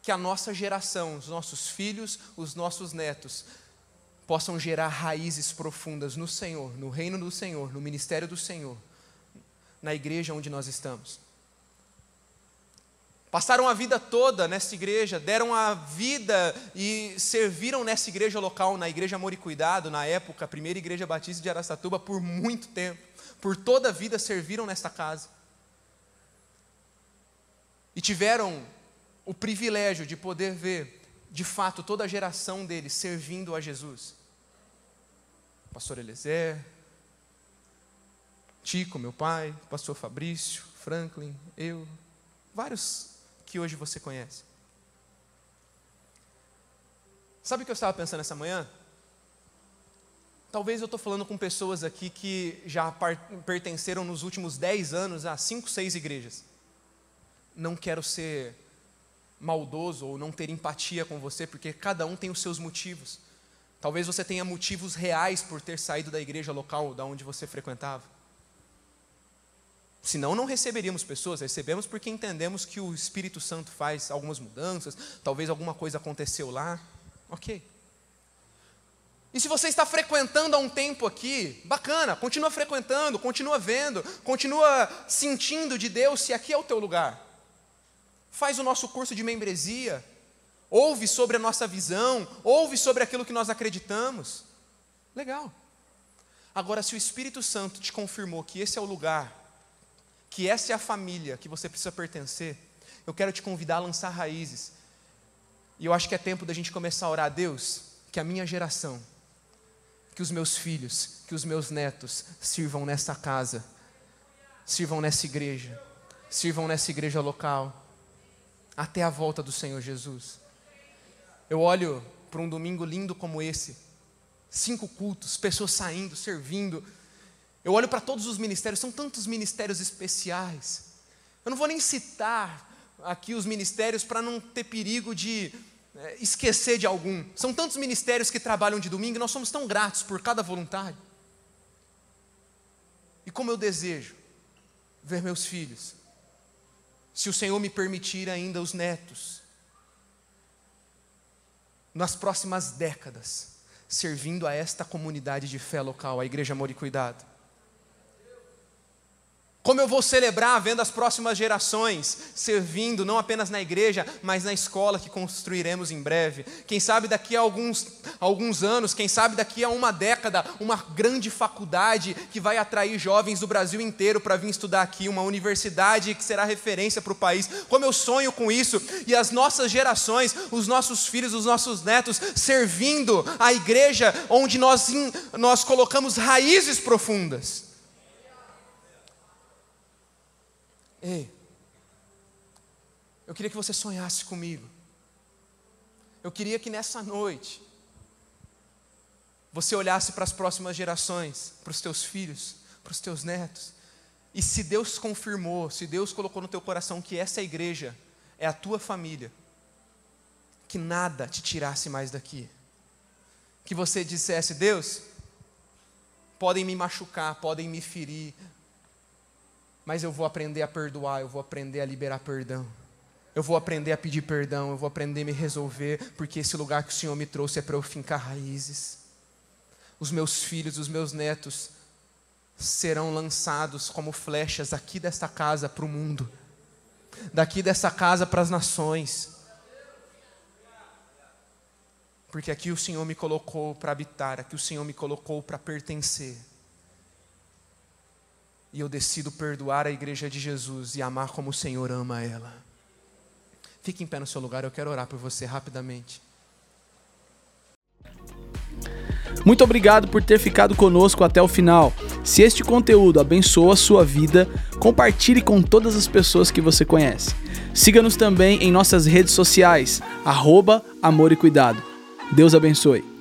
que a nossa geração, os nossos filhos, os nossos netos, possam gerar raízes profundas no Senhor, no reino do Senhor, no ministério do Senhor na igreja onde nós estamos. Passaram a vida toda nessa igreja, deram a vida e serviram nessa igreja local, na Igreja Amor e Cuidado, na época, a primeira igreja batista de Aracatuba, por muito tempo. Por toda a vida serviram nesta casa. E tiveram o privilégio de poder ver, de fato, toda a geração deles servindo a Jesus. Pastor Eliezer, Tico, meu pai, pastor Fabrício, Franklin, eu, vários que hoje você conhece. Sabe o que eu estava pensando essa manhã? Talvez eu estou falando com pessoas aqui que já pertenceram nos últimos 10 anos a 5, 6 igrejas. Não quero ser maldoso ou não ter empatia com você, porque cada um tem os seus motivos. Talvez você tenha motivos reais por ter saído da igreja local da onde você frequentava. Senão não receberíamos pessoas, recebemos porque entendemos que o Espírito Santo faz algumas mudanças, talvez alguma coisa aconteceu lá. Ok. E se você está frequentando há um tempo aqui, bacana, continua frequentando, continua vendo, continua sentindo de Deus se aqui é o teu lugar. Faz o nosso curso de membresia, ouve sobre a nossa visão, ouve sobre aquilo que nós acreditamos. Legal. Agora, se o Espírito Santo te confirmou que esse é o lugar que essa é a família que você precisa pertencer, eu quero te convidar a lançar raízes. E eu acho que é tempo da gente começar a orar a Deus, que a minha geração, que os meus filhos, que os meus netos sirvam nessa casa, sirvam nessa igreja, sirvam nessa igreja local, até a volta do Senhor Jesus. Eu olho para um domingo lindo como esse, cinco cultos, pessoas saindo, servindo. Eu olho para todos os ministérios, são tantos ministérios especiais. Eu não vou nem citar aqui os ministérios para não ter perigo de é, esquecer de algum. São tantos ministérios que trabalham de domingo e nós somos tão gratos por cada voluntário. E como eu desejo ver meus filhos, se o Senhor me permitir ainda os netos, nas próximas décadas, servindo a esta comunidade de fé local, a Igreja Amor e Cuidado. Como eu vou celebrar vendo as próximas gerações servindo, não apenas na igreja, mas na escola que construiremos em breve. Quem sabe daqui a alguns, alguns anos, quem sabe daqui a uma década, uma grande faculdade que vai atrair jovens do Brasil inteiro para vir estudar aqui, uma universidade que será referência para o país. Como eu sonho com isso, e as nossas gerações, os nossos filhos, os nossos netos, servindo a igreja onde nós, nós colocamos raízes profundas. Ei, eu queria que você sonhasse comigo. Eu queria que nessa noite você olhasse para as próximas gerações, para os teus filhos, para os teus netos. E se Deus confirmou, se Deus colocou no teu coração que essa igreja é a tua família, que nada te tirasse mais daqui. Que você dissesse: Deus, podem me machucar, podem me ferir, mas eu vou aprender a perdoar, eu vou aprender a liberar perdão. Eu vou aprender a pedir perdão, eu vou aprender a me resolver, porque esse lugar que o Senhor me trouxe é para eu fincar raízes. Os meus filhos, os meus netos serão lançados como flechas aqui desta casa para o mundo, daqui dessa casa para as nações. Porque aqui o Senhor me colocou para habitar, aqui o Senhor me colocou para pertencer e eu decido perdoar a igreja de Jesus e amar como o Senhor ama ela. Fique em pé no seu lugar, eu quero orar por você rapidamente. Muito obrigado por ter ficado conosco até o final. Se este conteúdo abençoa a sua vida, compartilhe com todas as pessoas que você conhece. Siga-nos também em nossas redes sociais, arroba Amor e Cuidado. Deus abençoe.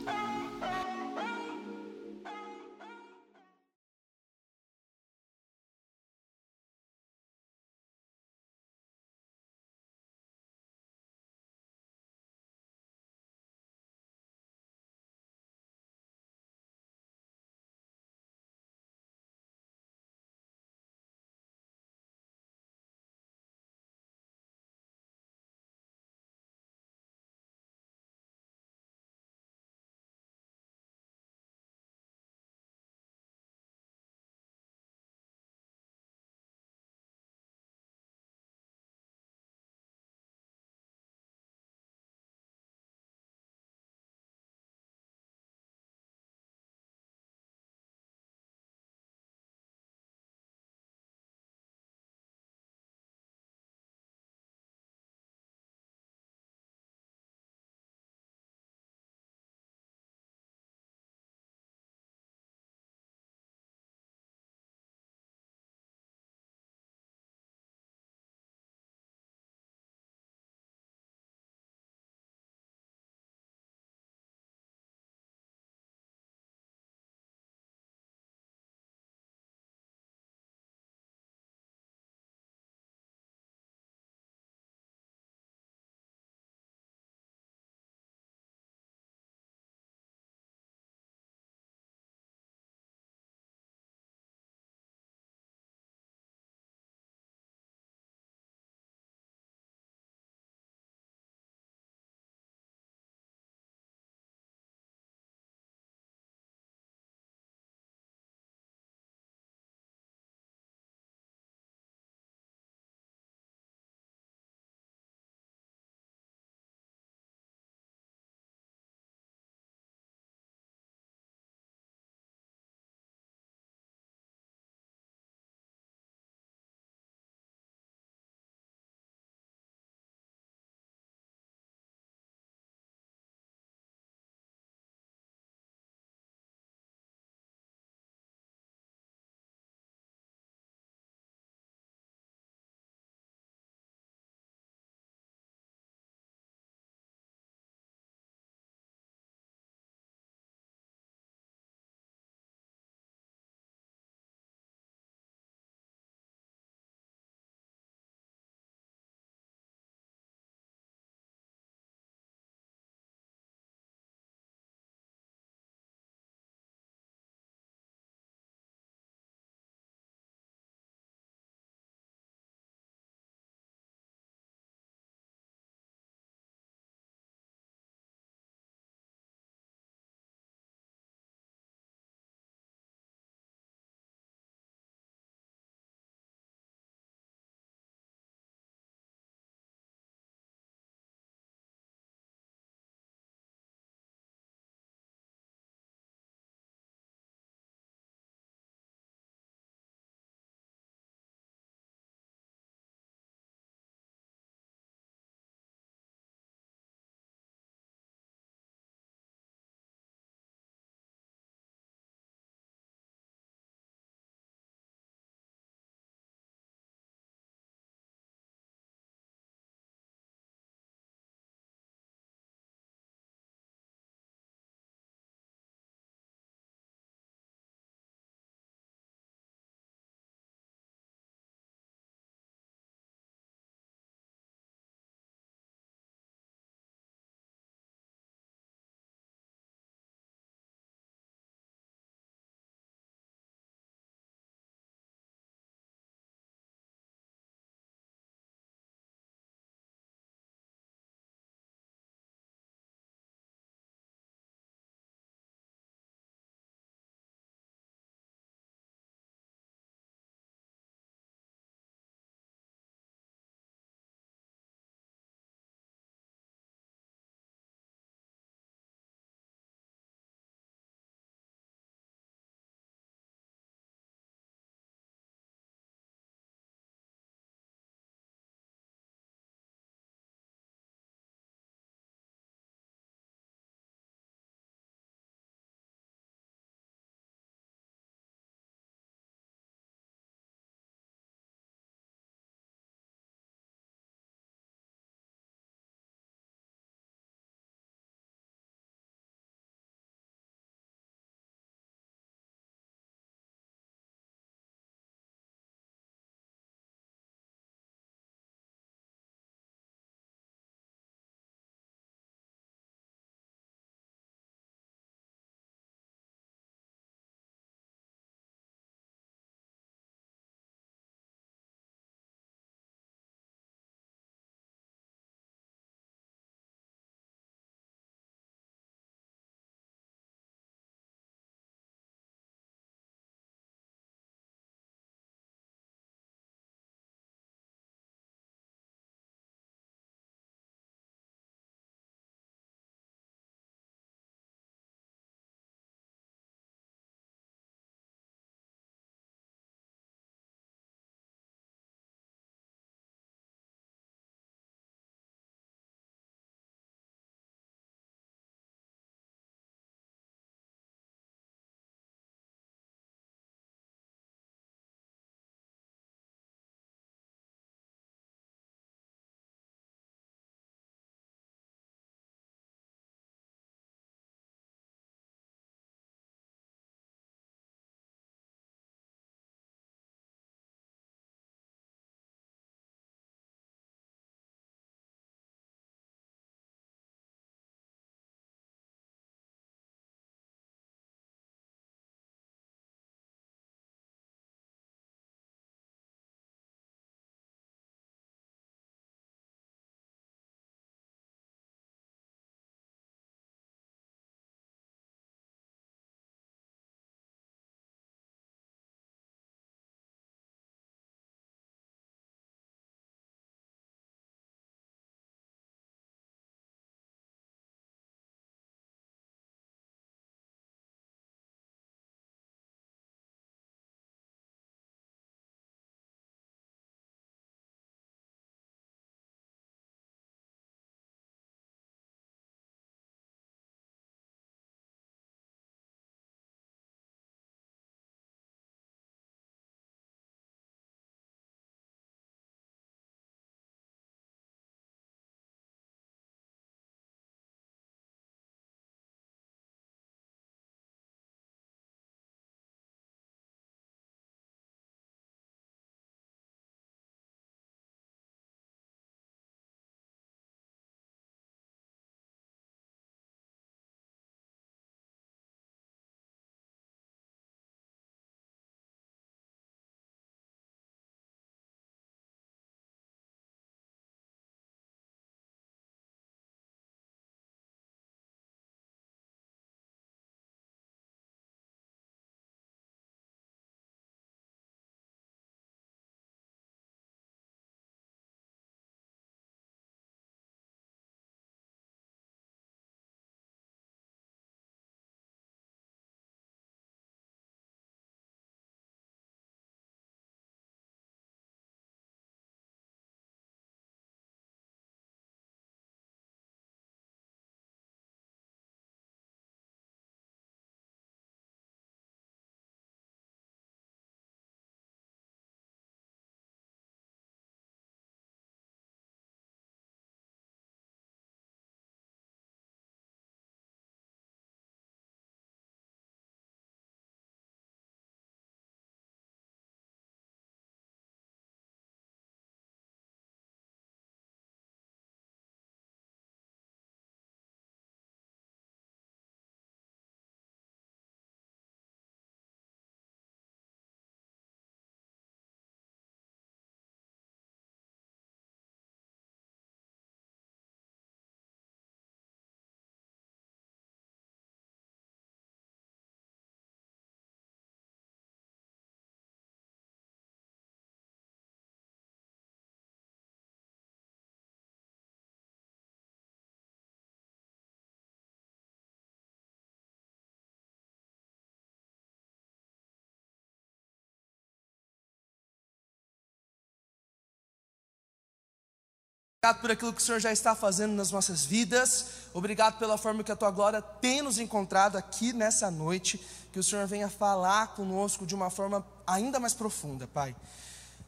Obrigado por aquilo que o Senhor já está fazendo nas nossas vidas. Obrigado pela forma que a tua glória tem nos encontrado aqui nessa noite. Que o Senhor venha falar conosco de uma forma ainda mais profunda, Pai.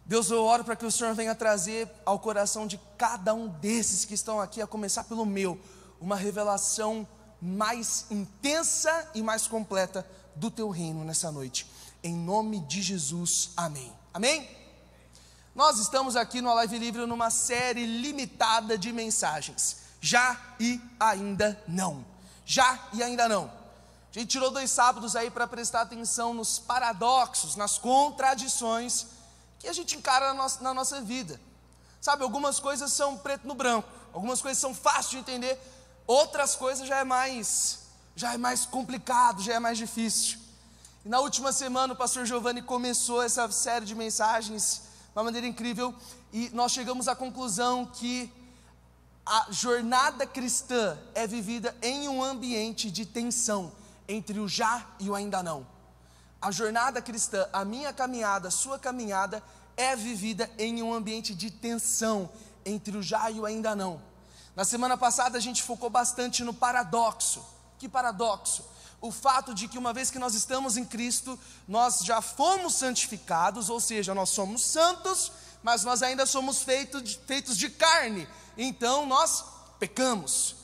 Deus, eu oro para que o Senhor venha trazer ao coração de cada um desses que estão aqui, a começar pelo meu, uma revelação mais intensa e mais completa do teu reino nessa noite. Em nome de Jesus, amém. Amém? Nós estamos aqui no Live Livre numa série limitada de mensagens. Já e ainda não. Já e ainda não. A gente tirou dois sábados aí para prestar atenção nos paradoxos, nas contradições que a gente encara na nossa, vida. Sabe, algumas coisas são preto no branco, algumas coisas são fáceis de entender, outras coisas já é mais, já é mais complicado, já é mais difícil. E na última semana o pastor Giovanni começou essa série de mensagens uma maneira incrível e nós chegamos à conclusão que a jornada cristã é vivida em um ambiente de tensão entre o já e o ainda não. A jornada cristã, a minha caminhada, a sua caminhada é vivida em um ambiente de tensão entre o já e o ainda não. Na semana passada a gente focou bastante no paradoxo. Que paradoxo? O fato de que uma vez que nós estamos em Cristo, nós já fomos santificados, ou seja, nós somos santos, mas nós ainda somos feitos de, feitos de carne, então nós pecamos.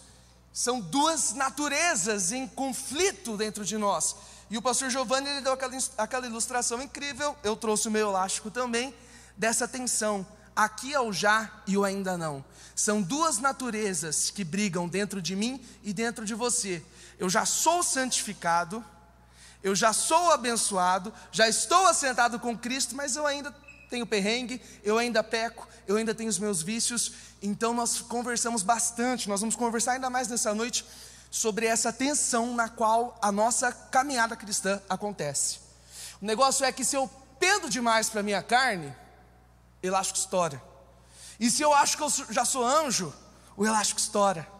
São duas naturezas em conflito dentro de nós. E o pastor Giovanni ele deu aquela, aquela ilustração incrível, eu trouxe o meu elástico também, dessa tensão. Aqui é o já e o ainda não. São duas naturezas que brigam dentro de mim e dentro de você eu já sou santificado, eu já sou abençoado, já estou assentado com Cristo, mas eu ainda tenho perrengue, eu ainda peco, eu ainda tenho os meus vícios. Então nós conversamos bastante, nós vamos conversar ainda mais nessa noite sobre essa tensão na qual a nossa caminhada cristã acontece. O negócio é que se eu pendo demais para minha carne, elástico estoura. E se eu acho que eu já sou anjo, o elástico estoura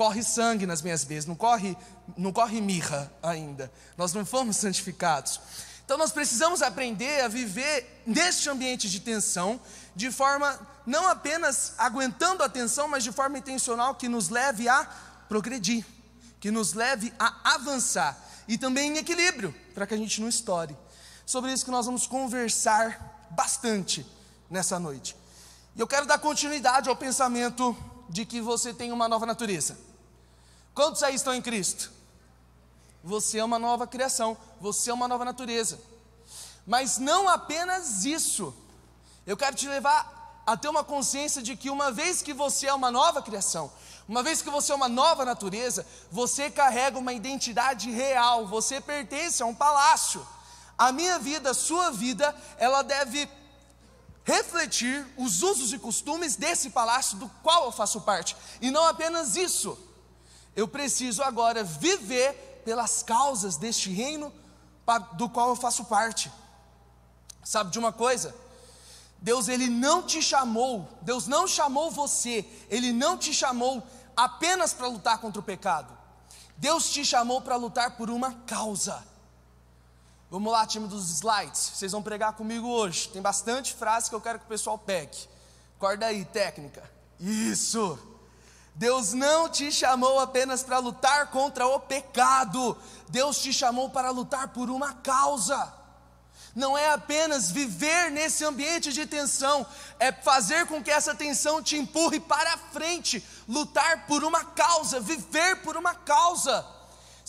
corre sangue nas minhas veias, não corre, não corre mirra ainda. Nós não fomos santificados. Então nós precisamos aprender a viver neste ambiente de tensão, de forma não apenas aguentando a tensão, mas de forma intencional que nos leve a progredir, que nos leve a avançar e também em equilíbrio, para que a gente não estoure. Sobre isso que nós vamos conversar bastante nessa noite. E eu quero dar continuidade ao pensamento de que você tem uma nova natureza. Quantos aí estão em Cristo? Você é uma nova criação, você é uma nova natureza. Mas não apenas isso. Eu quero te levar a ter uma consciência de que uma vez que você é uma nova criação, uma vez que você é uma nova natureza, você carrega uma identidade real, você pertence a um palácio. A minha vida, a sua vida, ela deve refletir os usos e costumes desse palácio do qual eu faço parte. E não apenas isso. Eu preciso agora viver pelas causas deste reino do qual eu faço parte. Sabe de uma coisa? Deus ele não te chamou, Deus não chamou você, ele não te chamou apenas para lutar contra o pecado. Deus te chamou para lutar por uma causa. Vamos lá, time dos slides. Vocês vão pregar comigo hoje. Tem bastante frase que eu quero que o pessoal pegue. Acorda aí, técnica. Isso. Deus não te chamou apenas para lutar contra o pecado, Deus te chamou para lutar por uma causa. Não é apenas viver nesse ambiente de tensão, é fazer com que essa tensão te empurre para frente, lutar por uma causa, viver por uma causa.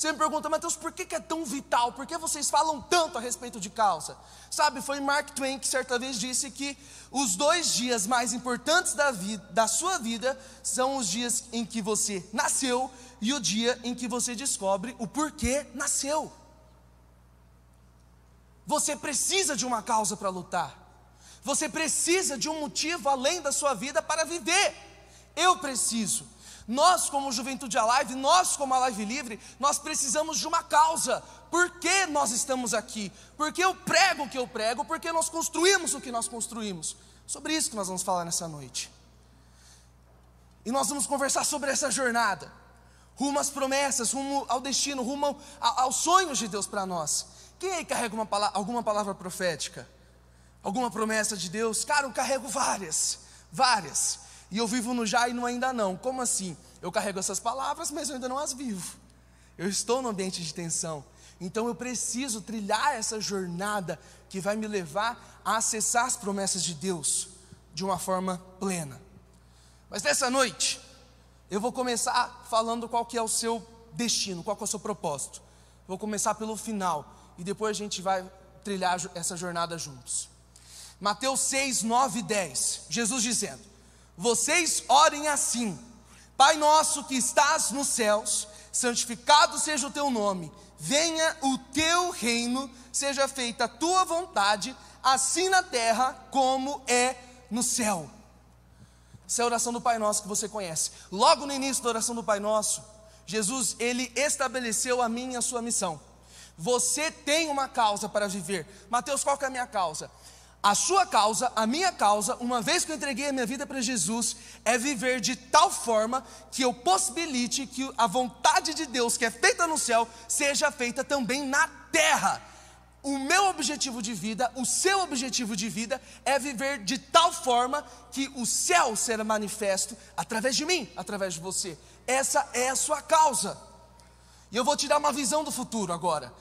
Você me pergunta, Mateus, por que, é tão vital? Por que vocês falam tanto a respeito de causa? Sabe, foi Mark Twain que certa vez disse que os dois dias mais importantes da, vida, da sua vida são os dias em que você nasceu e o dia em que você descobre o porquê nasceu. Você precisa de uma causa para lutar. Você precisa de um motivo além da sua vida para viver. Eu preciso. Nós, como Juventude Alive, nós, como a Live Livre, nós precisamos de uma causa. Por que nós estamos aqui? Porque eu prego o que eu prego, porque nós construímos o que nós construímos. Sobre isso que nós vamos falar nessa noite. E nós vamos conversar sobre essa jornada, rumo às promessas, rumo ao destino, rumo aos sonhos de Deus para nós. Quem aí carrega uma alguma palavra profética? Alguma promessa de Deus? Cara, eu carrego várias, várias. E eu vivo no já e no ainda não. Como assim? Eu carrego essas palavras, mas eu ainda não as vivo. Eu estou no ambiente de tensão. Então eu preciso trilhar essa jornada que vai me levar a acessar as promessas de Deus de uma forma plena. Mas nessa noite, eu vou começar falando qual que é o seu destino, qual que é o seu propósito. Vou começar pelo final e depois a gente vai trilhar essa jornada juntos. Mateus 6, 9 e 10, Jesus dizendo: Vocês orem assim, Pai nosso que estás nos céus, santificado seja o teu nome, venha o teu reino, seja feita a tua vontade, assim na terra como é no céu. Essa é a oração do Pai Nosso que você conhece. Logo no início da oração do Pai Nosso, Jesus, ele estabeleceu a minha e a sua missão. Você tem uma causa para viver. Mateus, qual é a minha causa? A sua causa, a minha causa, uma vez que eu entreguei a minha vida para Jesus, é viver de tal forma que eu possibilite que a vontade de Deus, que é feita no céu, seja feita também na terra. O meu objetivo de vida, o seu objetivo de vida é viver de tal forma que o céu será manifesto através de mim, através de você. Essa é a sua causa. E eu vou te dar uma visão do futuro agora.